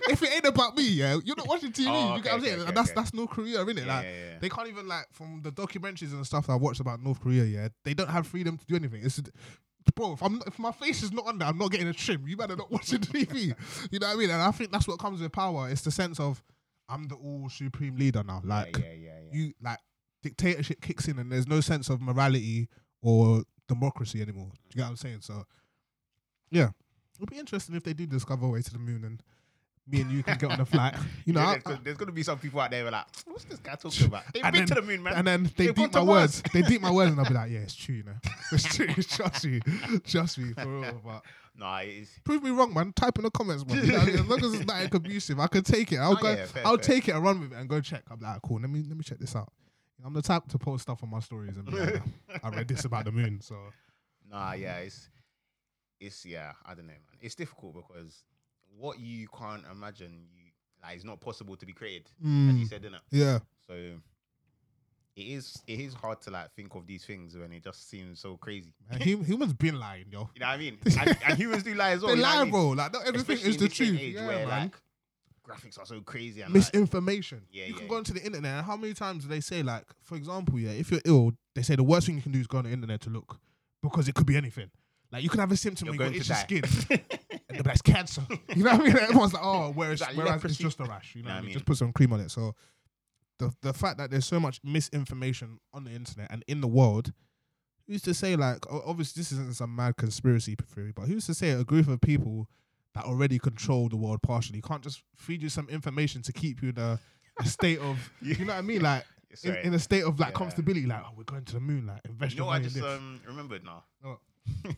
if it ain't about me, yeah, you're not watching TV. Oh, you get what I'm saying? okay, and that's okay. that's North Korea, isn't it? Yeah, like yeah, yeah. they can't even like from the documentaries and stuff that I watched about North Korea. Yeah, they don't have freedom to do anything. It's bro. If I'm if my face is not on there, I'm not getting a trim. You better not watching TV. you know what I mean? And I think that's what comes with power. It's the sense of I'm the all supreme leader now. Like yeah, yeah, yeah. you like dictatorship kicks in and there's no sense of morality or democracy anymore. Do you get what I'm saying? So yeah. It'll be interesting if they do discover a way to the moon and me and you can get on a flight. You know, Yeah, there's, there's gonna be some people out there who are like, what's this guy talking about? They've been then- to the moon, man. and then they They've deep my to words. They deep my words, and I'll be like, "Yeah, it's true, you know. It's true. Trust me, trust me for real." But nah, prove me wrong, man. Type in the comments, man. You know what I mean? as long as it's not abusive, I could take it. I'll Oh, go. yeah, fair, I'll fair. take it and run with it and go check. I'm like, cool. Let me let me check this out. I'm the type to post stuff on my stories and be like, I read this about the moon. So Nah, yeah, it's it's yeah, I don't know, man. It's difficult because what you can't imagine, you like, it's not possible to be created, as you mm, said, it? yeah, So it is it is hard to like think of these things when it just seems so crazy. man, humans been lying, yo. You know what I mean? And, and humans do lie as well. they know I lie, mean? bro. Like not everything Especially is the truth. age Yeah, where, man. like, graphics are so crazy and like, misinformation. Yeah, you yeah, can go yeah. onto the internet and how many times do they say like, for example, yeah, if you're ill, they say the worst thing you can do is go on the internet to look because it could be anything. Like you can have a symptom you're where going you itchy skin the best cancer. You know what I mean? Everyone's like, oh, whereas, It's like whereas it's just a rash. You know, what I mean? Just put some cream on it. So the the fact that there's so much misinformation on the internet and in the world, who's to say like, obviously this isn't some mad conspiracy theory, but who's to say a group of people that already control the world partially can't just feed you some information to keep you in a, a state of, you know what I mean? Like in, in a state of like Yeah. comfortability, like, oh, we're going to the moon, like invest You know, what I just um remembered now. What?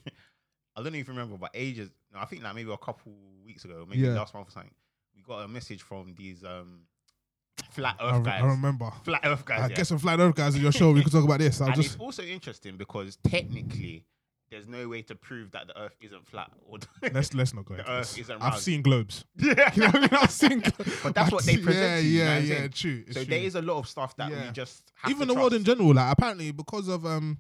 I don't even remember, but ages. No, I think like maybe a couple weeks ago, maybe Yeah. last month or something. We got a message from these um flat I, Earth re- guys. I remember. Flat Earth guys. I yeah. get some flat earth guys in your show. We can talk about this. I'll and just it's also interesting because technically, there's no way to prove that the Earth isn't flat. Or let's let's not go The into Earth this. isn't I've round. seen globes. yeah. You know what I mean? I've seen. Globes. But that's what they present Yeah, to you, you know yeah, what I'm yeah. saying? True. It's so true. there is a lot of stuff that Yeah. we just have even to the world in general. Like apparently because of um,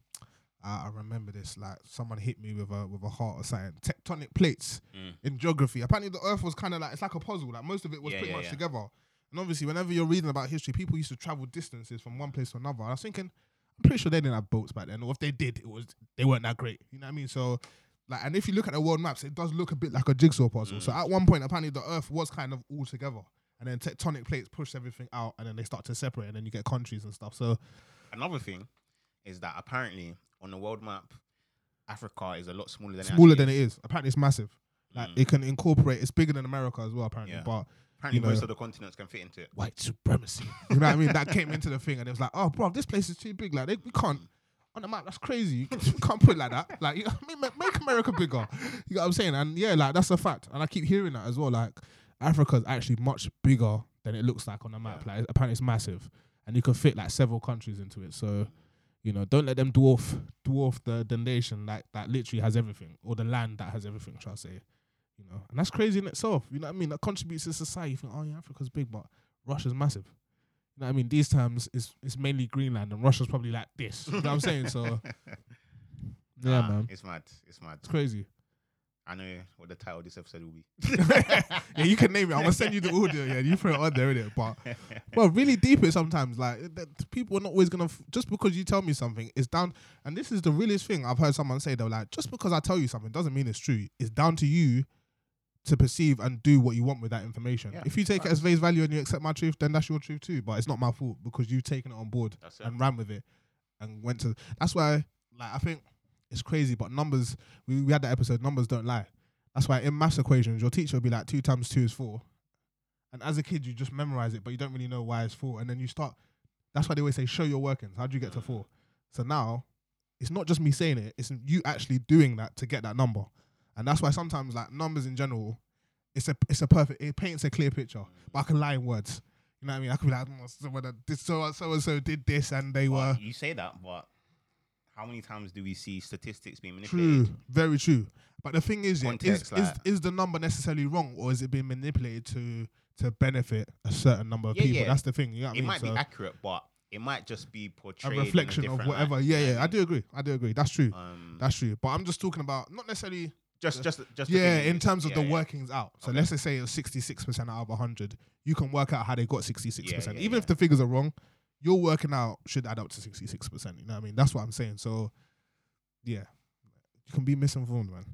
I I remember this. Like someone hit me with a with a heart or something. Tectonic plates Mm. in geography. Apparently the Earth was kind of like it's like a puzzle. Like most of it was Yeah, pretty yeah, much yeah. together. And obviously, whenever you're reading about history, people used to travel distances from one place to another. I was thinking, I'm pretty sure they didn't have boats back then, or if they did, it was they weren't that great. You know what I mean? So, like, and if you look at the world maps, it does look a bit like a jigsaw puzzle. So Mm. at one point, apparently, the Earth was kind of all together, and then tectonic plates push everything out, and then they start to separate, and then you get countries and stuff. So Another thing is that apparently on the world map, Africa is a lot smaller than smaller it than it is. Apparently, it's massive. Like Mm. it can incorporate. It's bigger than America as well. Apparently, Yeah. but Apparently, you know- most of the continents can fit into it. white supremacy. You know what I mean? That came into the thing, and it was like, oh, bro, this place is too big. Like, they, we can't on the map. That's crazy. You, can, you can't put it like that. Like, you know, I mean, ma- make America bigger. You know what I'm saying? And yeah, like that's a fact. And I keep hearing that as well. Like, Africa's actually much bigger than it looks like on the map. Like, apparently, it's massive, and you can fit like several countries into it. So. You know, don't let them dwarf dwarf the, the nation that, that literally has everything, or the land that has everything, shall I say. You know, and that's crazy in itself. You know what I mean? That contributes to society. You think, oh yeah, Africa's big, but Russia's massive. You know what I mean? These times it's it's mainly Greenland and Russia's probably like this. You know what I'm saying? So yeah, Nah, man. It's mad. It's mad. It's crazy. I know what the title of this episode will be. yeah, you can name it. I'm gonna send you the audio. Yeah, you put it on there, innit? But well, really deep it sometimes. Like th- th- people are not always gonna f- just because you tell me something, it's down. And this is the realest thing I've heard someone say. They're like, just because I tell you something doesn't mean it's true. It's down to you to perceive and do what you want with that information. Yeah, if you take it as face value and you accept my truth, then that's your truth too. But it's not my fault because you've taken it on board That's it. and ran with it and went to. That's why, like, I think it's crazy. But numbers, we, we had that episode. Numbers don't lie. That's why in maths equations, your teacher will be like two times two is four, and as a kid you just memorize it, but you don't really know why it's four, and then you start. That's why they always say show your workings. How do you get to four? So now, it's not just me saying it; it's you actually doing that to get that number, and that's why sometimes like numbers in general, it's a it's a perfect. It paints a clear picture, but I can lie in words. You know what I mean? I could be like, "Mm, so when so so and so did this, and they were. You say that, but how many times do we see statistics being manipulated? True, very true. But the thing is, yeah, is, Context, is like- is the number necessarily wrong, or is it being manipulated to to benefit a certain number of Yeah, people? yeah. That's the thing. You know what I It mean? might So be accurate, but it might just be portrayed a reflection a of whatever. light, yeah, yeah. I do agree. I do agree. That's true. Um, That's true. But I'm just talking about not necessarily. just, just, just. Yeah, in terms of yeah, the yeah. workings out. So Okay. let's just say it's 66% out of 100. You can work out how they got 66%. Yeah, yeah, Even if the figures are wrong, your working out should add up to 66%. You know what I mean? That's what I'm saying. So, yeah, you can be misinformed, man.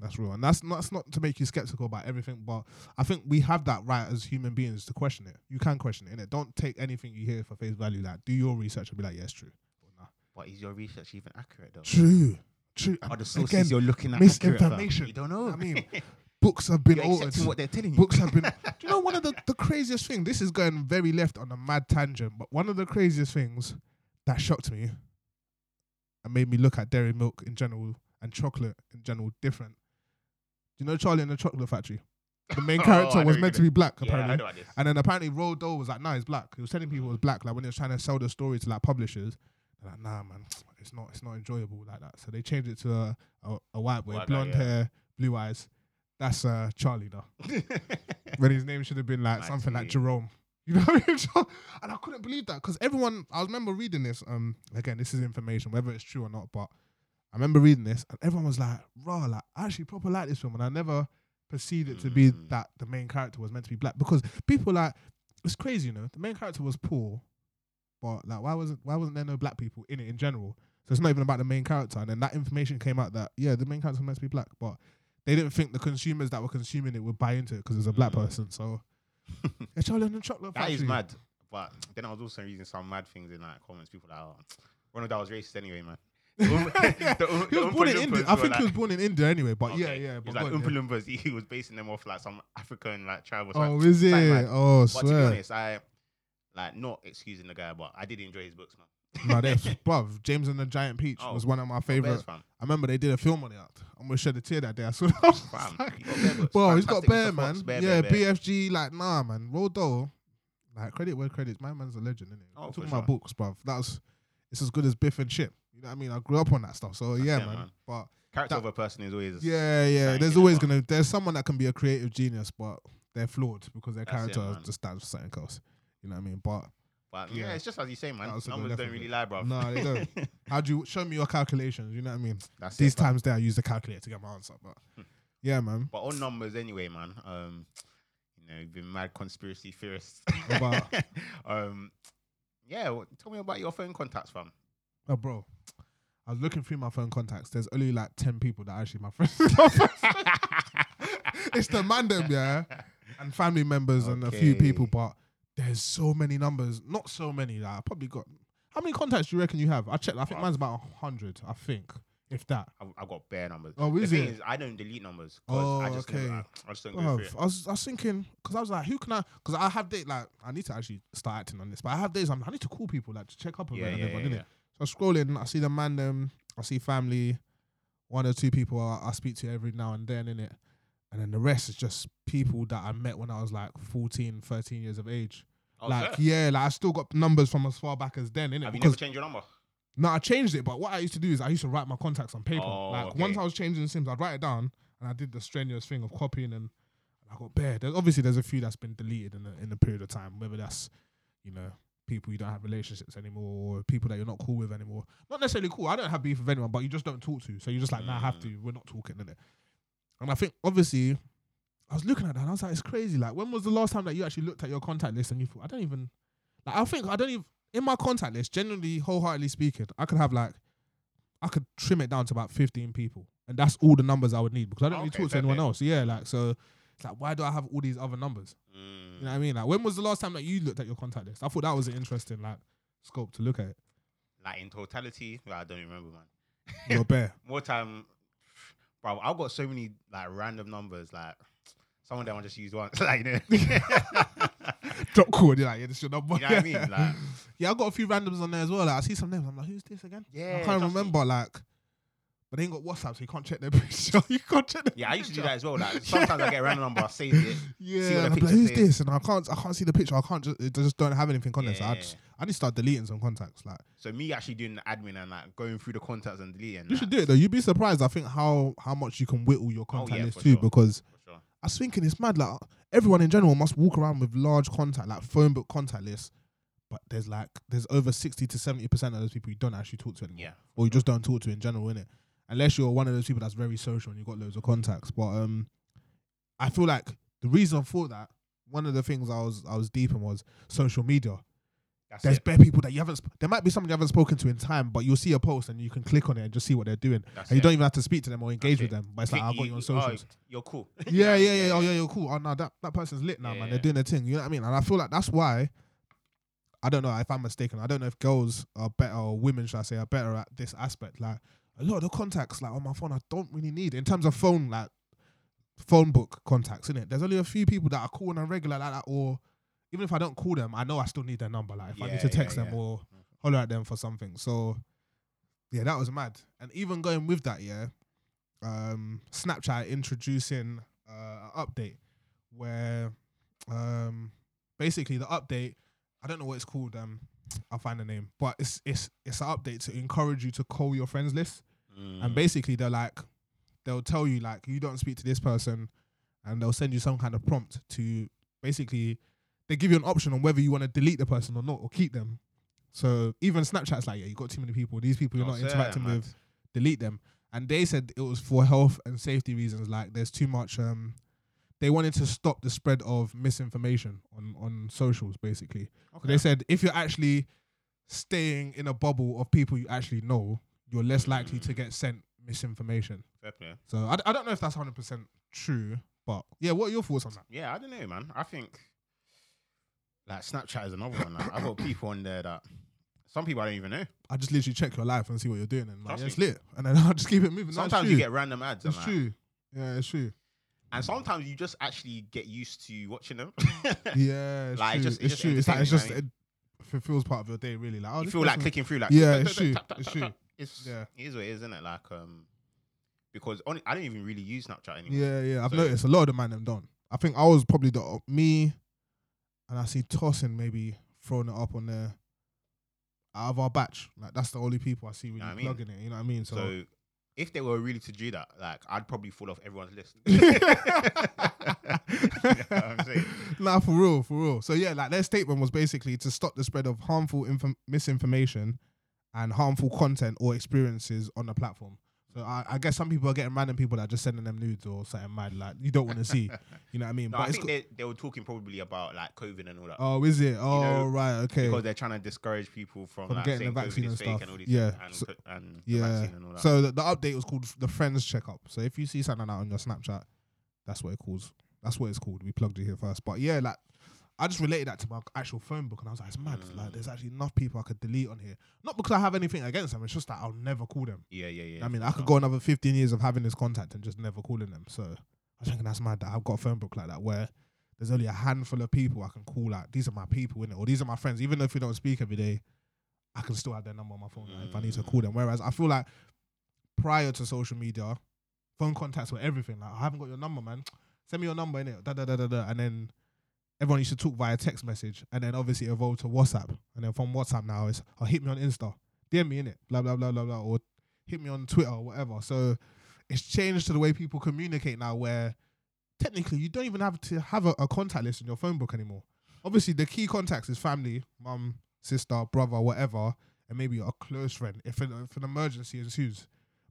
That's real, and that's not that's not to make you skeptical about everything, but I think we have that right as human beings to question it. You can question it, innit? Don't take anything you hear for face value. Like, do your research and be like, yeah, it's true. Or nah. But is your research even accurate though? True, true. Are the sources again, you're looking at misinformation. You don't know. I mean, books have been you're altered. what they're telling you. Books have been. do you know one of the, the craziest thing? This is going very left on a mad tangent, but one of the craziest things that shocked me and made me look at dairy milk in general and chocolate in general different. Do you know Charlie in the Chocolate Factory? The main Oh, character know was meant to be black, yeah, I apparently. know. And then apparently Roald Dahl was like, nah, he's black. He was telling people it was black, like when he was trying to sell the story to like publishers. They're like, nah, man, it's not, it's not enjoyable like that. So they changed it to a, a, a white boy, White guy, blonde yeah. hair, blue eyes. That's uh, Charlie though. when his name should have been like something like. Jerome. You know what I mean? And I couldn't believe that because everyone, I remember reading this. Um, again, this is information, whether it's true or not, but I remember reading this and everyone was like, raw, like, I actually proper like this film. And I never perceived it to be Mm. that the main character was meant to be black because people like, it's crazy, you know, the main character was poor, but like, why wasn't, why wasn't there no black people in it in general? So it's not even about the main character. And then that information came out that, yeah, the main character was meant to be black, but they didn't think the consumers that were consuming it would buy into it because it's a black Mm. person. So, yeah, Charlie and the Chocolate That is Factory. mad. But then I was also reading some mad things in like comments. People like, oh, Ronald, that was racist anyway, man. The the He was born in India. I think he was born in India anyway. But yeah, Okay. yeah. He But was like Oompa yeah. Loompas. He was basing them off like some African like or Oh, something. is it? mad. Oh, But to be swear. honest, I like not excusing the guy, but I did enjoy his books, man. No, that's bruv. James and the Giant Peach Oh, was one of my favorite. I remember they did a film on it. I'm gonna shed a tear that day. I saw that. I was Fam, like, he got bear books. Bro, he's got bear, man. Bear, yeah, bear, bear. BFG, like, nah, man. Dahl, like, credit where credit's. My man's a legend, isn't it? Oh, he? for Talking sure. about books, bruv. That was, it's as good as Biff and Chip. You know what I mean? I grew up on that stuff. So, yeah, it, man. man. But, Character that- of a person is always yeah, yeah. There's always going to, there's someone that can be a creative genius, but they're flawed because their That's character man. just stands for something else. You know what I mean? But, But yeah, Yeah. it's just as you say, man. That was a Numbers don't really lie, bro. No, they don't. how do you show me your calculations? You know what I mean? That's These it, times there, I use the calculator to get my answer. But, Hmm. yeah, man. But on numbers anyway, man. Um, you know, you've been mad conspiracy theorists. About- um, yeah. well, tell me about your phone contacts, fam. Oh, bro. I was looking through my phone contacts. There's only like 10 people that are actually my friends. it's the man them, yeah, and family members and a few people, but there's so many numbers. Not so many. Like, I probably got. How many contacts do you reckon you have? I checked. I think mine's about 100, I think, if that. I've, I've got bare numbers. Oh, the is thing it? is, I don't delete numbers. 'cause Oh, I just okay. never, I just don't go Bruv, through it. I was, I was thinking because I was like, who can I? Because I have days like I need to actually start acting on this, but I have days I'm, I need to call people like to check up on Yeah, them, yeah, yeah, yeah. So I scroll in, I see the man them, I see family, one or two people I, I speak to every now and then in it, and then the rest is just people that I met when I was like 14, 13 years of age. Like yeah, like I still got numbers from as far back as then, innit? Have you never changed your number? no, I changed it, but what I used to do is I used to write my contacts on paper. Oh, like okay. once I was changing Sims, I'd write it down, and I did the strenuous thing of copying, and I got bare. There's obviously there's a few that's been deleted in a, in a period of time, whether that's you know people you don't have relationships anymore, or people that you're not cool with anymore. Not necessarily cool. I don't have beef with anyone, but you just don't talk to. So you're just like, nah, I have Mm. to. We're not talking, innit? And I think obviously. I was looking at that and I was like, it's crazy. Like, when was the last time that you actually looked at your contact list and you thought, I don't even, like, I think I don't even, in my contact list, generally, wholeheartedly speaking, I could have like, I could trim it down to about 15 people. And that's all the numbers I would need because I don't really Okay, talk to anyone play. else. Yeah, like, so it's like, why do I have all these other numbers? You Mm. know what I mean? Like, when was the last time that you looked at your contact list? I thought that was an interesting, like, scope to look at it. Like in totality, well, I don't remember, man. You're bare. More time, bro. I've got so many like random numbers. Like some of them I just use once. like you know, Drop chord, you're like, yeah, this is your number. You know what I mean? Like- yeah, I got a few randoms on there as well. Like, I see some names. I'm like, who's this again? yeah, I can't trust me. remember, like, but they ain't got WhatsApp, so you can't check their picture. you can't check their Yeah, I used to do that as well. Like sometimes I get a random number, I save it. Yeah, see what the like, who's says. this? And I can't, I can't see the picture. I can't just, it just don't have anything on there. So I just, I need to start deleting some contacts. Like, So me actually doing the admin and like going through the contacts and deleting. you should do it though. You'd be surprised. I think how how much you can whittle your contact Oh, yeah, list too. sure. Because. I was thinking it's mad. Like everyone in general must walk around with large contact, like phone book contact lists. But there's like there's over sixty to seventy percent of those people you don't actually talk to anymore. Yeah. or you just don't talk to in general, innit? Unless you're one of those people that's very social and you've got loads of contacts. But um, I feel like the reason for that, one of the things I was I was deep in was social media. That's There's it. bare people that you haven't. Sp- there might be someone you haven't spoken to in time, but you'll see a post and you can click on it and just see what they're doing, That's and you it. don't even have to speak to them or engage That's with them. But it's like I've got you on oh, you're cool. yeah, yeah, yeah. Oh, yeah, you're cool. Oh no, that that person's lit now, Yeah, man. yeah. They're doing their thing. You know what I mean? And I feel like that's why. I don't know if I'm mistaken. I don't know if girls are better or women, should I say, are better at this aspect. Like a lot of the contacts, like on my phone, I don't really need in terms of phone, like phone book contacts. In it, there's only a few people that I call on a regular like that, or even if I don't call them, I know I still need their number. Like if I need to yeah, text them yeah. or holler at them for something. So yeah, that was mad. And even going with that, yeah, um, Snapchat introducing uh, an update where um, basically the update, I don't know what it's called. Um, I'll find the name, but it's it's it's an update to encourage you to call your friends list. Mm. And basically, they're like, they'll tell you like you don't speak to this person, and they'll send you some kind of prompt to basically they give you an option on whether you want to delete the person or not or keep them. So even Snapchat's like, yeah, you got too many people. These people you're not interacting with, delete them. And they said it was for health and safety reasons. Like there's too much. Um, they wanted to stop the spread of misinformation on on socials, basically. So Okay. they said if you're actually staying in a bubble of people you actually know, you're less likely to get sent misinformation. Play. So I, I don't know if that's hundred percent true, but yeah, what are your thoughts on that? Yeah, I don't know, man. I think like Snapchat is another one. Like, I've got people on there that some people I don't even know. I just literally check your life and see what you're doing, and like, Trust yeah, it's me. lit, and then I'll just keep it moving. It's Sometimes true. you get random ads. it's and, like- true. Yeah, it's true. and sometimes you just actually get used to watching them. Yeah, it's Like, true. just- it's, it's just true. It's like it's just entertaining, it fulfills part of your day, really. Like, oh, you this feel like person- clicking through, like Yeah, it's true. It's true. It's Yeah. it is what it is, isn't it? Like um, because on, I don't even really use Snapchat anymore. Yeah, yeah. I've So- noticed a lot of the man them don't. I think I was probably the me, and I see Tossing maybe throwing it up on there. Out of our batch, like that's the only people I see really I mean? plugging it. You know what I mean? So, So if they were really to do that, like I'd probably fall off everyone's list. You know what I'm saying? nah, for real, for real. So yeah, like their statement was basically to stop the spread of harmful inf- misinformation and harmful content or experiences on the platform. So I, I guess some people are getting random people that are just sending them nudes or something mad like you don't want to see. You know what I mean? No, but I think co- they, they were talking probably about like COVID and all that. oh, is it? Oh, know, right, okay. because they're trying to discourage people from, From like, getting the vaccine COVID and stuff. and all these Yeah, and, so- and the Yeah. vaccine and all that. So the, the update was called the Friends Checkup. So if you see something like that on your Snapchat, that's what it calls. That's what it's called. We plugged it here first. But yeah, like I just related that to my actual phone book, and I was like, it's mad. Like Mm. there's actually enough people I could delete on here. Not because I have anything against them. It's just that I'll never call them. yeah, yeah, yeah. I mean, I could go another 15 years of having this contact and just never calling them. So I was thinking that's mad that I've got a phone book like that where there's only a handful of people I can call Like, These are my people in it, or these are my friends. Even if we don't speak every day, I can still have their number on my phone like, if I need to call them. Whereas I feel like prior to social media, phone contacts were everything. Like I haven't got your number, man. Send me your number in it. Da da da da da. And then everyone used to talk via text message, and then obviously it evolved to WhatsApp, and then from WhatsApp now it's oh hit me on Insta, DM me in it, blah blah blah blah blah, or hit me on Twitter or whatever. So it's changed to the way people communicate now, where technically you don't even have to have a, a contact list in your phone book anymore. Obviously, the key contacts is family, mum, sister, brother, whatever, and maybe a close friend if an, if an emergency ensues.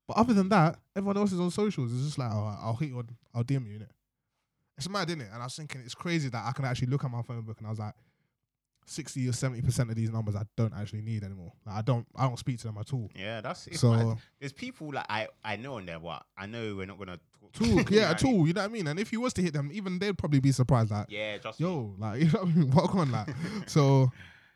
But other than that, everyone else is on socials. It's just like, oh, I'll hit you on, I'll DM you in it. It's mad, isn't it? And I was thinking it's crazy that I can actually look at my phone book and I was like, sixty or seventy percent of these numbers I don't actually need anymore. Like I don't, I don't speak to them at all. Yeah, that's it's so mad. There's people like I I know on there, but I know we're not gonna talk. talk, You yeah, what at I mean? all. You know what I mean? And if you was to hit them, even they'd probably be surprised. Like, Yeah, just yo, like you know what I mean? Walk on, like. so,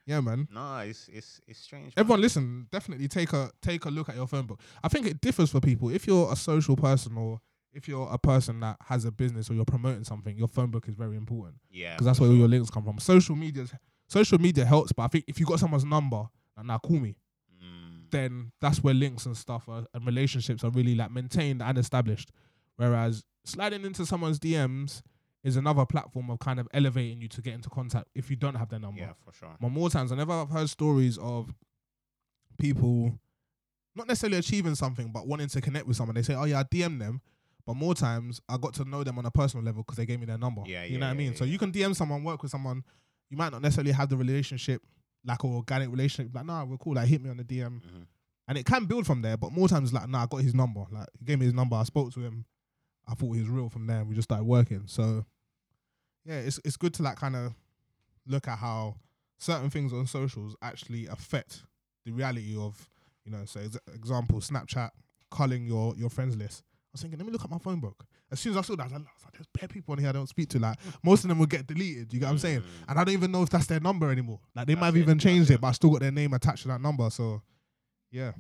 yeah, man. No, it's it's it's strange. man. Everyone, listen. Definitely take a take a look at your phone book. I think it differs for people. If you're a social person or if you're a person that has a business or you're promoting something, your phone book is very important yeah, because that's where all your links come from. Social media, social media helps, but I think if you got someone's number, like, now call me, Mm, then that's where links and stuff are, and relationships are really like maintained and established. Whereas sliding into someone's DMs is another platform of kind of elevating you to get into contact if you don't have their number. yeah, for sure. But more times, whenever I've heard stories of people not necessarily achieving something, but wanting to connect with someone, they say, "Oh yeah, I DM them." But more times, I got to know them on a personal level because they gave me their number. Yeah, you yeah, know what I mean. yeah, so you can DM someone, work with someone. You might not necessarily have the relationship, like an organic relationship. Like, nah, we're cool. Like, hit me on the DM, Mhm. and it can build from there. But more times, like, nah, I got his number. Like, he gave me his number. I spoke to him. I thought he was real from there, and we just started working. So, yeah, it's it's good to like kind of look at how certain things on socials actually affect the reality of, you know, so ex- example, Snapchat culling your your friends list. I was thinking, let me look at my phone book. As soon as I saw that, I was like, I was like, there's bare people on here I don't speak to. Like most of them will get deleted. You get what I'm saying? Mm. And I don't even know if that's their number anymore. Like they might have it, even changed it. it, but I still got their name attached to that number. So, yeah,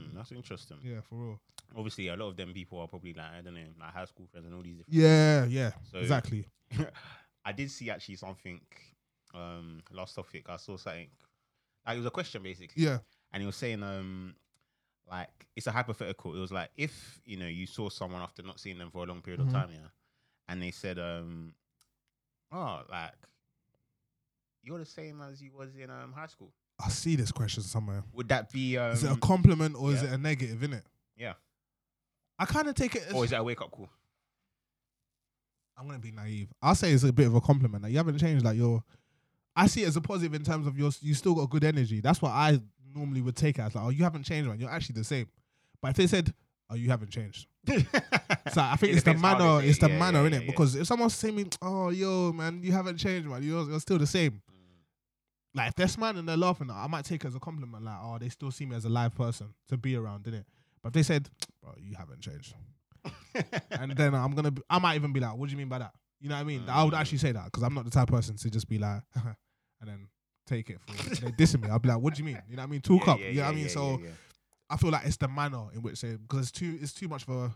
Mm, that's interesting. yeah, for real. Obviously, a lot of them people are probably like I don't know, like high school friends and all these different. Yeah, yeah, So- exactly. I did see actually something. Um, last topic I saw something. Like it was a question basically. Yeah, and he was saying um like it's a hypothetical it was like if you know you saw someone after not seeing them for a long period Mhm. of time yeah and they said um oh like you're the same as you was in um high school I see this question somewhere. would that be um Is it a compliment or is it a negative? In it, yeah I kind of take it. As, or is it a wake up call I'm gonna be naive. I'll say it's a bit of a compliment. Like you haven't changed. Like you're. I see it as a positive in terms of your. You still got good energy. That's what I normally would take it as. Like, oh, you haven't changed, man. You're actually the same. But if they said, oh, you haven't changed. So I think It it's the depends how they manner. It's it. the Yeah, manner, yeah, innit? yeah. Because if someone's saying me, oh, yo, man, you haven't changed, man. You're, you're still the same. Like if they're smiling and they're laughing, I might take it as a compliment. Like, oh, they still see me as a live person to be around, innit? But if they said, bro, you haven't changed, and then I'm gonna, be, I might even be like, what do you mean by that? You know what I mean? I would Mm. actually say that because I'm not the type of person to just be like, and then take it for they dissing me. I'll be like, what do you mean? You know what I mean? Talk Yeah, up. yeah, you know what I mean? so. I feel like it's the manner in which they because it's too it's too much of a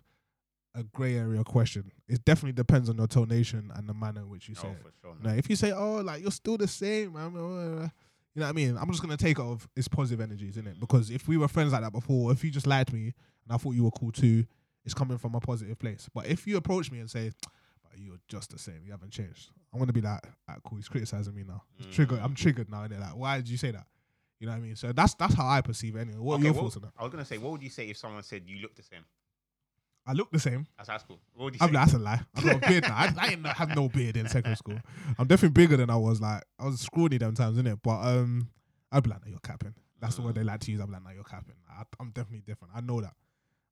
a grey area question. It definitely depends on your tonation and the manner in which you oh, say oh, it. sure No, man. if you say, "Oh, like you're still the same," man, you know what I mean. I'm just gonna take it of it's positive energies, isn't it? Because if we were friends like that before, if you just lied to me and I thought you were cool too, it's coming from a positive place. But if you approach me and say, "But you're just the same, you haven't changed," I'm gonna be like, "Ah, cool, he's criticizing me now. It's triggered. I'm Mm. triggered now." And they're like, why did you say that? You know what I mean? So that's that's how I perceive it. Anyway, what Okay, are your what- thoughts on that? I was gonna say what would you say if someone said you look the same I look the same. as high school what would you I'm say like, that's a lie. I got a beard now. I, I ain't have no beard in secondary school. I'm definitely bigger than I was. Like I was scrawny them times, innit? But um, I'd be like, no, you're capping. That's the word they like to use. I'm like, no, you're capping. I, I'm definitely different. I know that.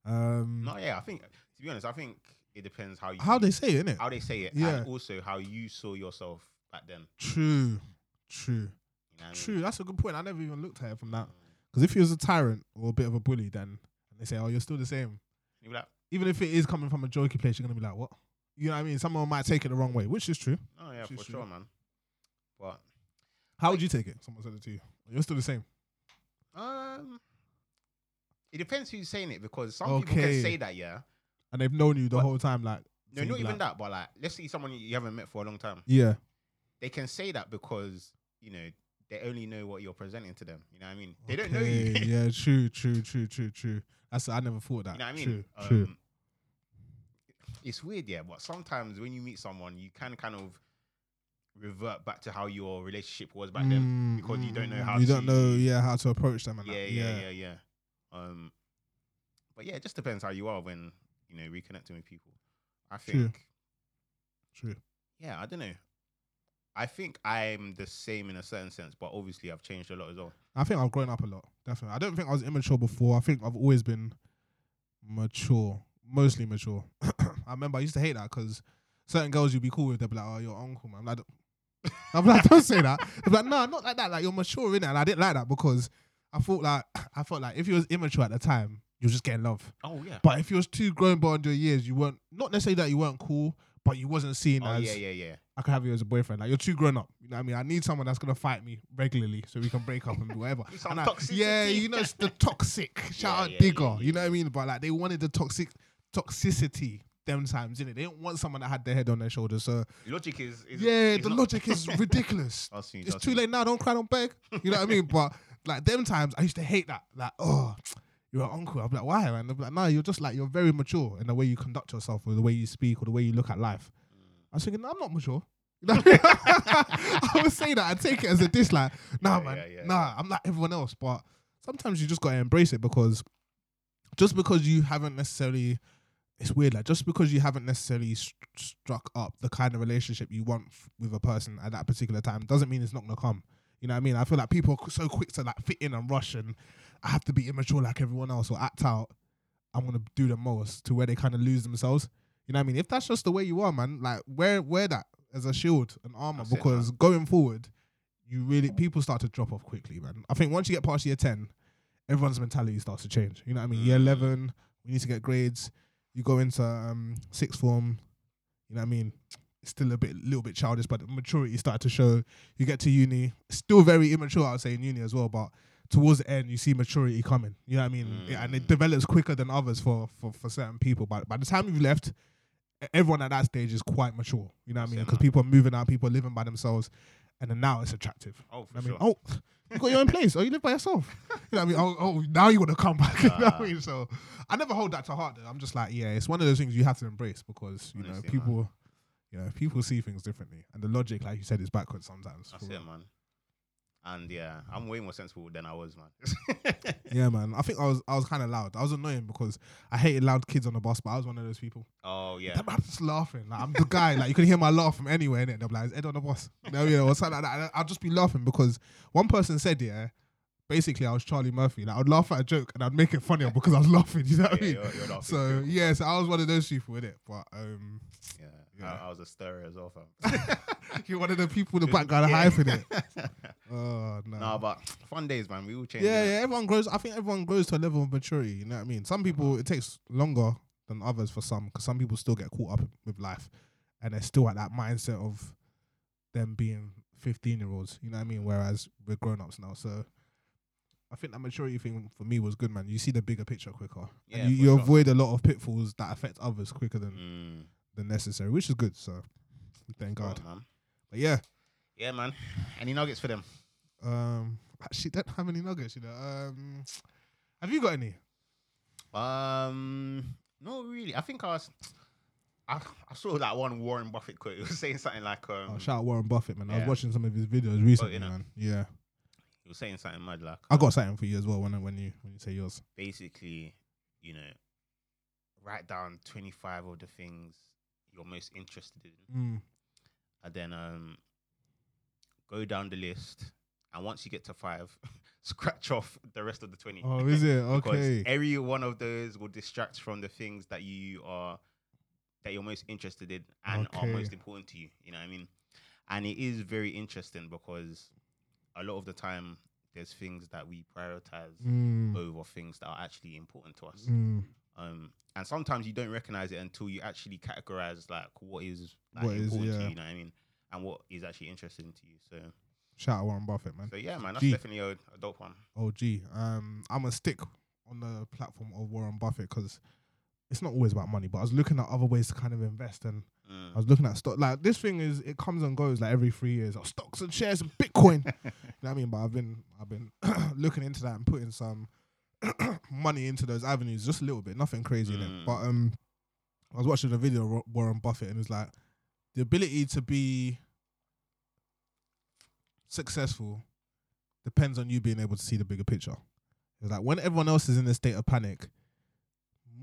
Um, no yeah I think to be honest I think it depends how you how they say it, innit? how they say it, Yeah. and also how you saw yourself back then. True, true, You know what I mean? true. That's a good point. I never even looked at it from that. Mm. Because if he was a tyrant or a bit of a bully, then and they say, oh, you're still the same. You be like, Even if it is coming from a jokey place, you're gonna be like, what? You know what I mean? Someone might take it the wrong way, which is true. oh yeah, True, for true. sure, man. But How would you take it? Someone said it to you. You're still the same. um, it depends who's saying it because some people Okay. can say that, yeah. And they've known you the But- whole time. Like, No, not even that, but like, let's see someone you haven't met for a long time. Yeah, They can say that because you know they only know what you're presenting to them. You know what I mean? They don't know you. Okay, yeah, true, true, true, true, true. That's I never thought that. You know what I mean? True, true. Um, It's weird, yeah, but sometimes when you meet someone, you can kind of revert back to how your relationship was back then Mm, because you don't know mm, how you to. don't know, yeah, how to approach them. And yeah, that. yeah, yeah, yeah. Um, but yeah, it just depends how you are when you know reconnecting with people. I think, True. yeah, I don't know. I think I'm the same in a certain sense, but obviously I've changed a lot as well. I think I've grown up a lot. Definitely. I don't think I was immature before. I think I've always been mature, mostly mature. I remember I used to hate that because certain girls you'd be cool with, they'd be like, "Oh, your uncle, man." I'm like, I'm like, don't say that. Be like, no, not like that. Like you're mature in it, and I didn't like that because I thought like I felt like if you was immature at the time, you were just getting love. Oh yeah. But if you was too grown beyond your years, you weren't not necessarily that you weren't cool, but you wasn't seen Oh as yeah, yeah, yeah. I could have you as a boyfriend. Like you're too grown up. You know what I mean? I need someone that's gonna fight me regularly so we can break up and do whatever. And I- yeah, you know it's the toxic. Shout Yeah, out yeah, Digger. yeah, You know what I mean? But like they wanted the toxic toxicity them times, innit? They didn't want someone that had their head on their shoulders. So Logic is, is yeah, the logic is ridiculous. It's too late now. Don't cry, don't beg. You know what I mean? But like them times, I used to hate that. Like, oh, you're an uncle. I'm like, why? Man? They'd be like, no, you're just like you're very mature in the way you conduct yourself, or the way you speak, or the way you look at life. I was thinking, no, I'm not mature. You know I mean? I would say that. I take it as a diss. Like, nah, Yeah, man, yeah, yeah, nah, I'm like everyone else. But sometimes you just gotta embrace it because just because you haven't necessarily, it's weird. Like, just because you haven't necessarily st- struck up the kind of relationship you want f- with a person at that particular time doesn't mean it's not gonna come. You know what I mean? I feel like people are so quick to like fit in and rush, and I have to be immature like everyone else or act out. I'm gonna do the most to where they kind of lose themselves. You know what I mean? If that's just the way you are, man, like wear wear that as a shield and armor That's it, because going forward, you really people start to drop off quickly, man. I think once you get past year ten, everyone's mentality starts to change. You know what I mean? Year Mm. eleven, we need to get grades. You go into um sixth form, you know what I mean? Still a bit little bit childish, but maturity started to show. You get to uni, still very immature, I would say in uni as well, but towards the end you see maturity coming. You know what I mean? Yeah, and it Mm. develops quicker than others for, for for certain people. But by the time you've left, everyone at that stage is quite mature. You know what I mean? Because people are moving out, people are living by themselves, and then now it's attractive. Oh, You for know sure. I mean, oh, you got your own place. Oh, you live by yourself. You know what I mean? Oh, oh now you want to come back. you know what I mean? So I never hold that to heart. Though. I'm just like, yeah, it's one of those things you have to embrace because you know people. man. You know, people see things differently, and the logic, like you said, is backwards sometimes. That's it, man. And yeah, I'm way more sensible than I was, man. Yeah, man. I think I was I was kind of loud. I was annoying because I hated loud kids on the bus, but I was one of those people. oh yeah. I'm just laughing. Like I'm the guy. Like you can hear my laugh from anywhere, innit? They'll be like, "Is Ed on the bus?" You know, yeah, or something like that. I'll just be laughing because one person said, "Yeah." Basically, I was Charlie Murphy. Like I'd laugh at a joke and I'd make it funnier because I was laughing. You know what I mean? you're- you're so yeah, so I was one of those people with it. But um, Yeah, Yeah. I, I was a stirrer as well, fam. you're one of the people in the background Yeah. hyping it. Oh no. no, but fun days, man. We all change. yeah, yeah. Everyone grows. I think everyone grows to a level of maturity. You know what I mean? Some people it takes longer than others for some because some people still get caught up with life, and they're still at that mindset of them being fifteen year olds. You know what I mean? Whereas we're grown ups now, so. I think that maturity thing for me was good, man. You see the bigger picture quicker, Yeah, and you, you sure. avoid a lot of pitfalls that affect others quicker than Mm, than necessary, which is good. So, thank God. right, man. But yeah, Yeah, man. Any nuggets for them? um, actually, don't have any nuggets. You know, um, have you got any? Um, no, really. I think I was. I, I saw that one Warren Buffett quote. He was saying something like, um, Oh, shout out Warren Buffett, man. I was watching some of his videos recently, innit? man. Yeah, he was saying something mad like, I got something for you as well when when you when you say yours. basically, you know, write down twenty five of the things you're most interested in, Mm. and then um, go down the list. And once you get to five, scratch off the rest of the twenty. Oh, is it because okay? every one of those will distract from the things that you are that you're most interested in and are most important to you. You know what I mean? And it is very interesting because a lot of the time there's things that we prioritize Mm. over things that are actually important to us. Mm. Um, and sometimes you don't recognize it until you actually categorize like what is like, What is, important to yeah. you. You know what I mean? And what is actually interesting to you. So, Shout out Warren Buffett, man. so yeah, man, that's Gee. definitely a, a dope one. Oh, gee, um, I'm gonna stick on the platform of Warren Buffett because it's not always about money. But I was looking at other ways to kind of invest, and Mm. I was looking at stock. Like this thing is, it comes and goes like every three years. Oh, stocks and shares and Bitcoin. you know what I mean? But I've been I've been looking into that and putting some money into those avenues, just a little bit, nothing crazy in it. Mm. But um, I was watching a video of Warren Buffett, and it was like the ability to be successful depends on you being able to see the bigger picture. It's like when everyone else is in a state of panic,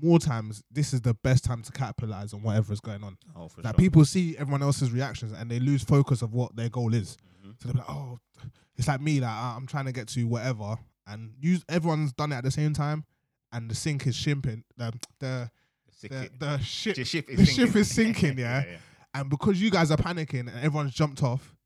more times this is the best time to capitalize on whatever is going on. Oh, for Like sure. people see everyone else's reactions and they lose focus of what their goal is. Mhm. So they're like, oh, it's like me, like I'm trying to get to whatever, and you, everyone's done it at the same time, and the sink is shimping. The the Sick the, the ship, The ship is the sinking. ship is sinking, yeah? and because you guys are panicking and everyone's jumped off,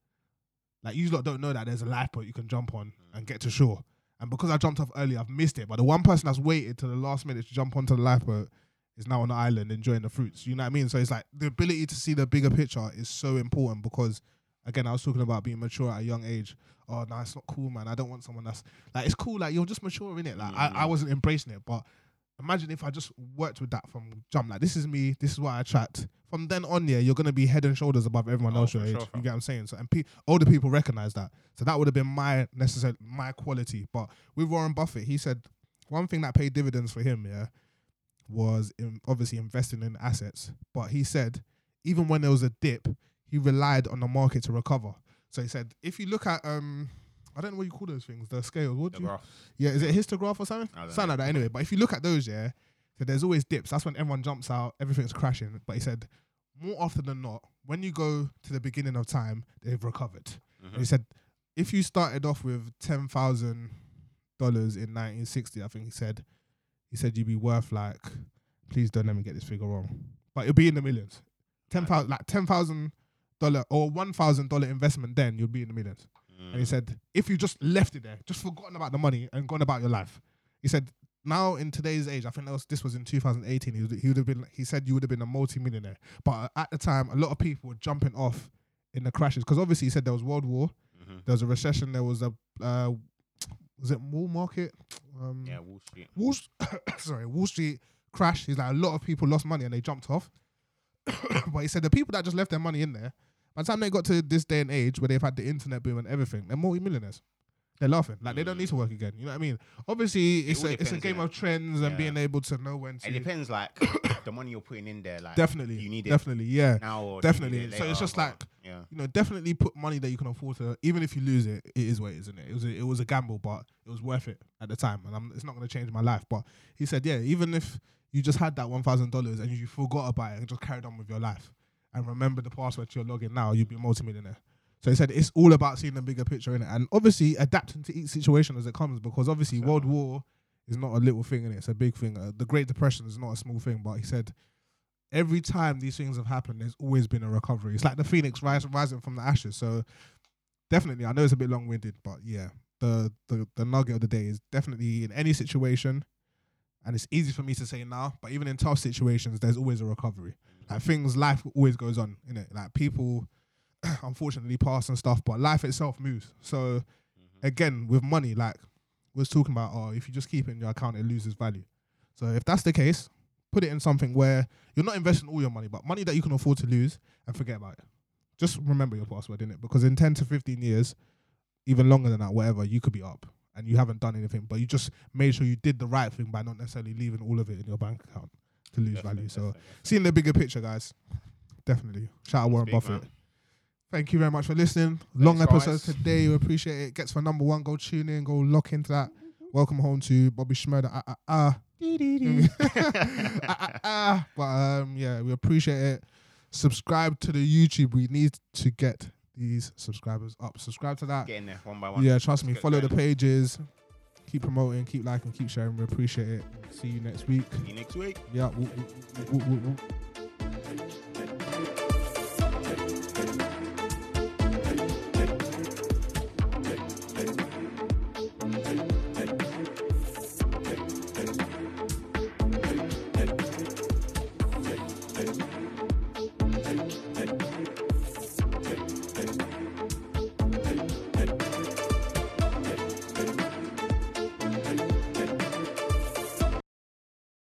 like you lot don't know that there's a lifeboat you can jump on mm. and get to shore. And because I jumped off early, I've missed it. But the one person that's waited to the last minute to jump onto the lifeboat is now on the island enjoying the fruits. You know what I mean? So it's like the ability to see the bigger picture is so important because, again, I was talking about being mature at a young age. Oh no, it's not cool, man. I don't want someone that's like it's cool. Like you're just mature in it. Like I, I Mhm. wasn't embracing it, but imagine if I just worked with that from jump. Like this is me. This is what I attract. From then on, yeah, you're gonna be head and shoulders above everyone Oh, else your age. sure, you get what I'm saying? So and pe- older people recognize that. So that would have been my necessary my quality. But with Warren Buffett, he said one thing that paid dividends for him, yeah, was in obviously investing in assets. But he said even when there was a dip, he relied on the market to recover. So he said if you look at um. I don't know what you call those things, the scales. What The do you, graph. yeah, is it a histograph or something? Something like that anyway. But if you look at those, yeah, so there's always dips. That's when everyone jumps out, everything's crashing. But he said, more often than not, when you go to the beginning of time, they've recovered. And Mhm. he said, if you started off with ten thousand dollars in 1960, I think he said, he said you'd be worth like, please don't let me get this figure wrong, but it'll be in the millions. Ten thousand, like ten thousand dollar or one thousand dollar investment, then you'll be in the millions. and he said if you just left it there, just forgotten about the money and gone about your life, he said now in today's age, I think that was, this was in 2018. He would, he would have been. He said you would have been a multi-millionaire, but at the time, a lot of people were jumping off in the crashes because obviously he said there was World War, Mhm. there was a recession, there was a uh, was it Wall Market, um, Yeah, Wall Street. Wall sorry Wall Street crash. He's like a lot of people lost money and they jumped off, but he said the people that just left their money in there, by the time they got to this day and age where they've had the internet boom and everything, they're multi-millionaires. They're laughing like they don't need to work again. You know what I mean? Obviously, it's a it's a game innit? of trends and Yeah. being able to know when to. It depends, like the money you're putting in there. Like Definitely, you need it definitely, yeah. now or do you need definitely. it So it's later, just or- like- yeah, you know, definitely put money that you can afford to. Even if you lose it, it is what it is, isn't it? It was a, it was a gamble, but it was worth it at the time, and I'm, it's not going to change my life. But he said, yeah, even if you just had that one thousand dollars and you forgot about it and just carried on with your life and remember the password to your login now, you'd be a multimillionaire. So he said it's all about seeing the bigger picture in it, and obviously adapting to each situation as it comes. Because obviously, So- World War is not a little thing in it; it's a big thing. Uh, the Great Depression is not a small thing. But he said every time these things have happened, there's always been a recovery. It's like the phoenix rise, rising from the ashes. So definitely, I know it's a bit long winded, but yeah, the, the the nugget of the day is definitely in any situation, and it's easy for me to say now, but even in tough situations, there's always a recovery. Like things, life always goes on, in it. Like people, unfortunately, pass and stuff, but life itself moves. So Mm-hmm. again, with money, like we was talking about, oh, if you just keep it in your account, it loses value. So if that's the case, put it in something where you're not investing all your money, but money that you can afford to lose and forget about it. Just remember your password in it because in 10 to 15 years, even longer than that, whatever, you could be up and you haven't done anything, but you just made sure you did the right thing by not necessarily leaving all of it in your bank account to lose Definitely, value. So definitely, seeing the bigger picture, guys, definitely. Shout out Warren Big Buffett. man. Thank you very much for listening. Long episode guys. today. We appreciate it. Ghetts for number one. Go tune in. Go lock into that. Welcome home to Bobby Shmurda. Ah, ah, ah. ah, ah, ah. But um, yeah, we appreciate it. Subscribe to the YouTube. We need to get these subscribers up. Subscribe to that. Getting there one by one. Yeah, trust me. Let's get Follow the pages keep promoting, keep liking, keep sharing. We appreciate it. See you next week. See you next week. Yeah. Woo, woo, woo,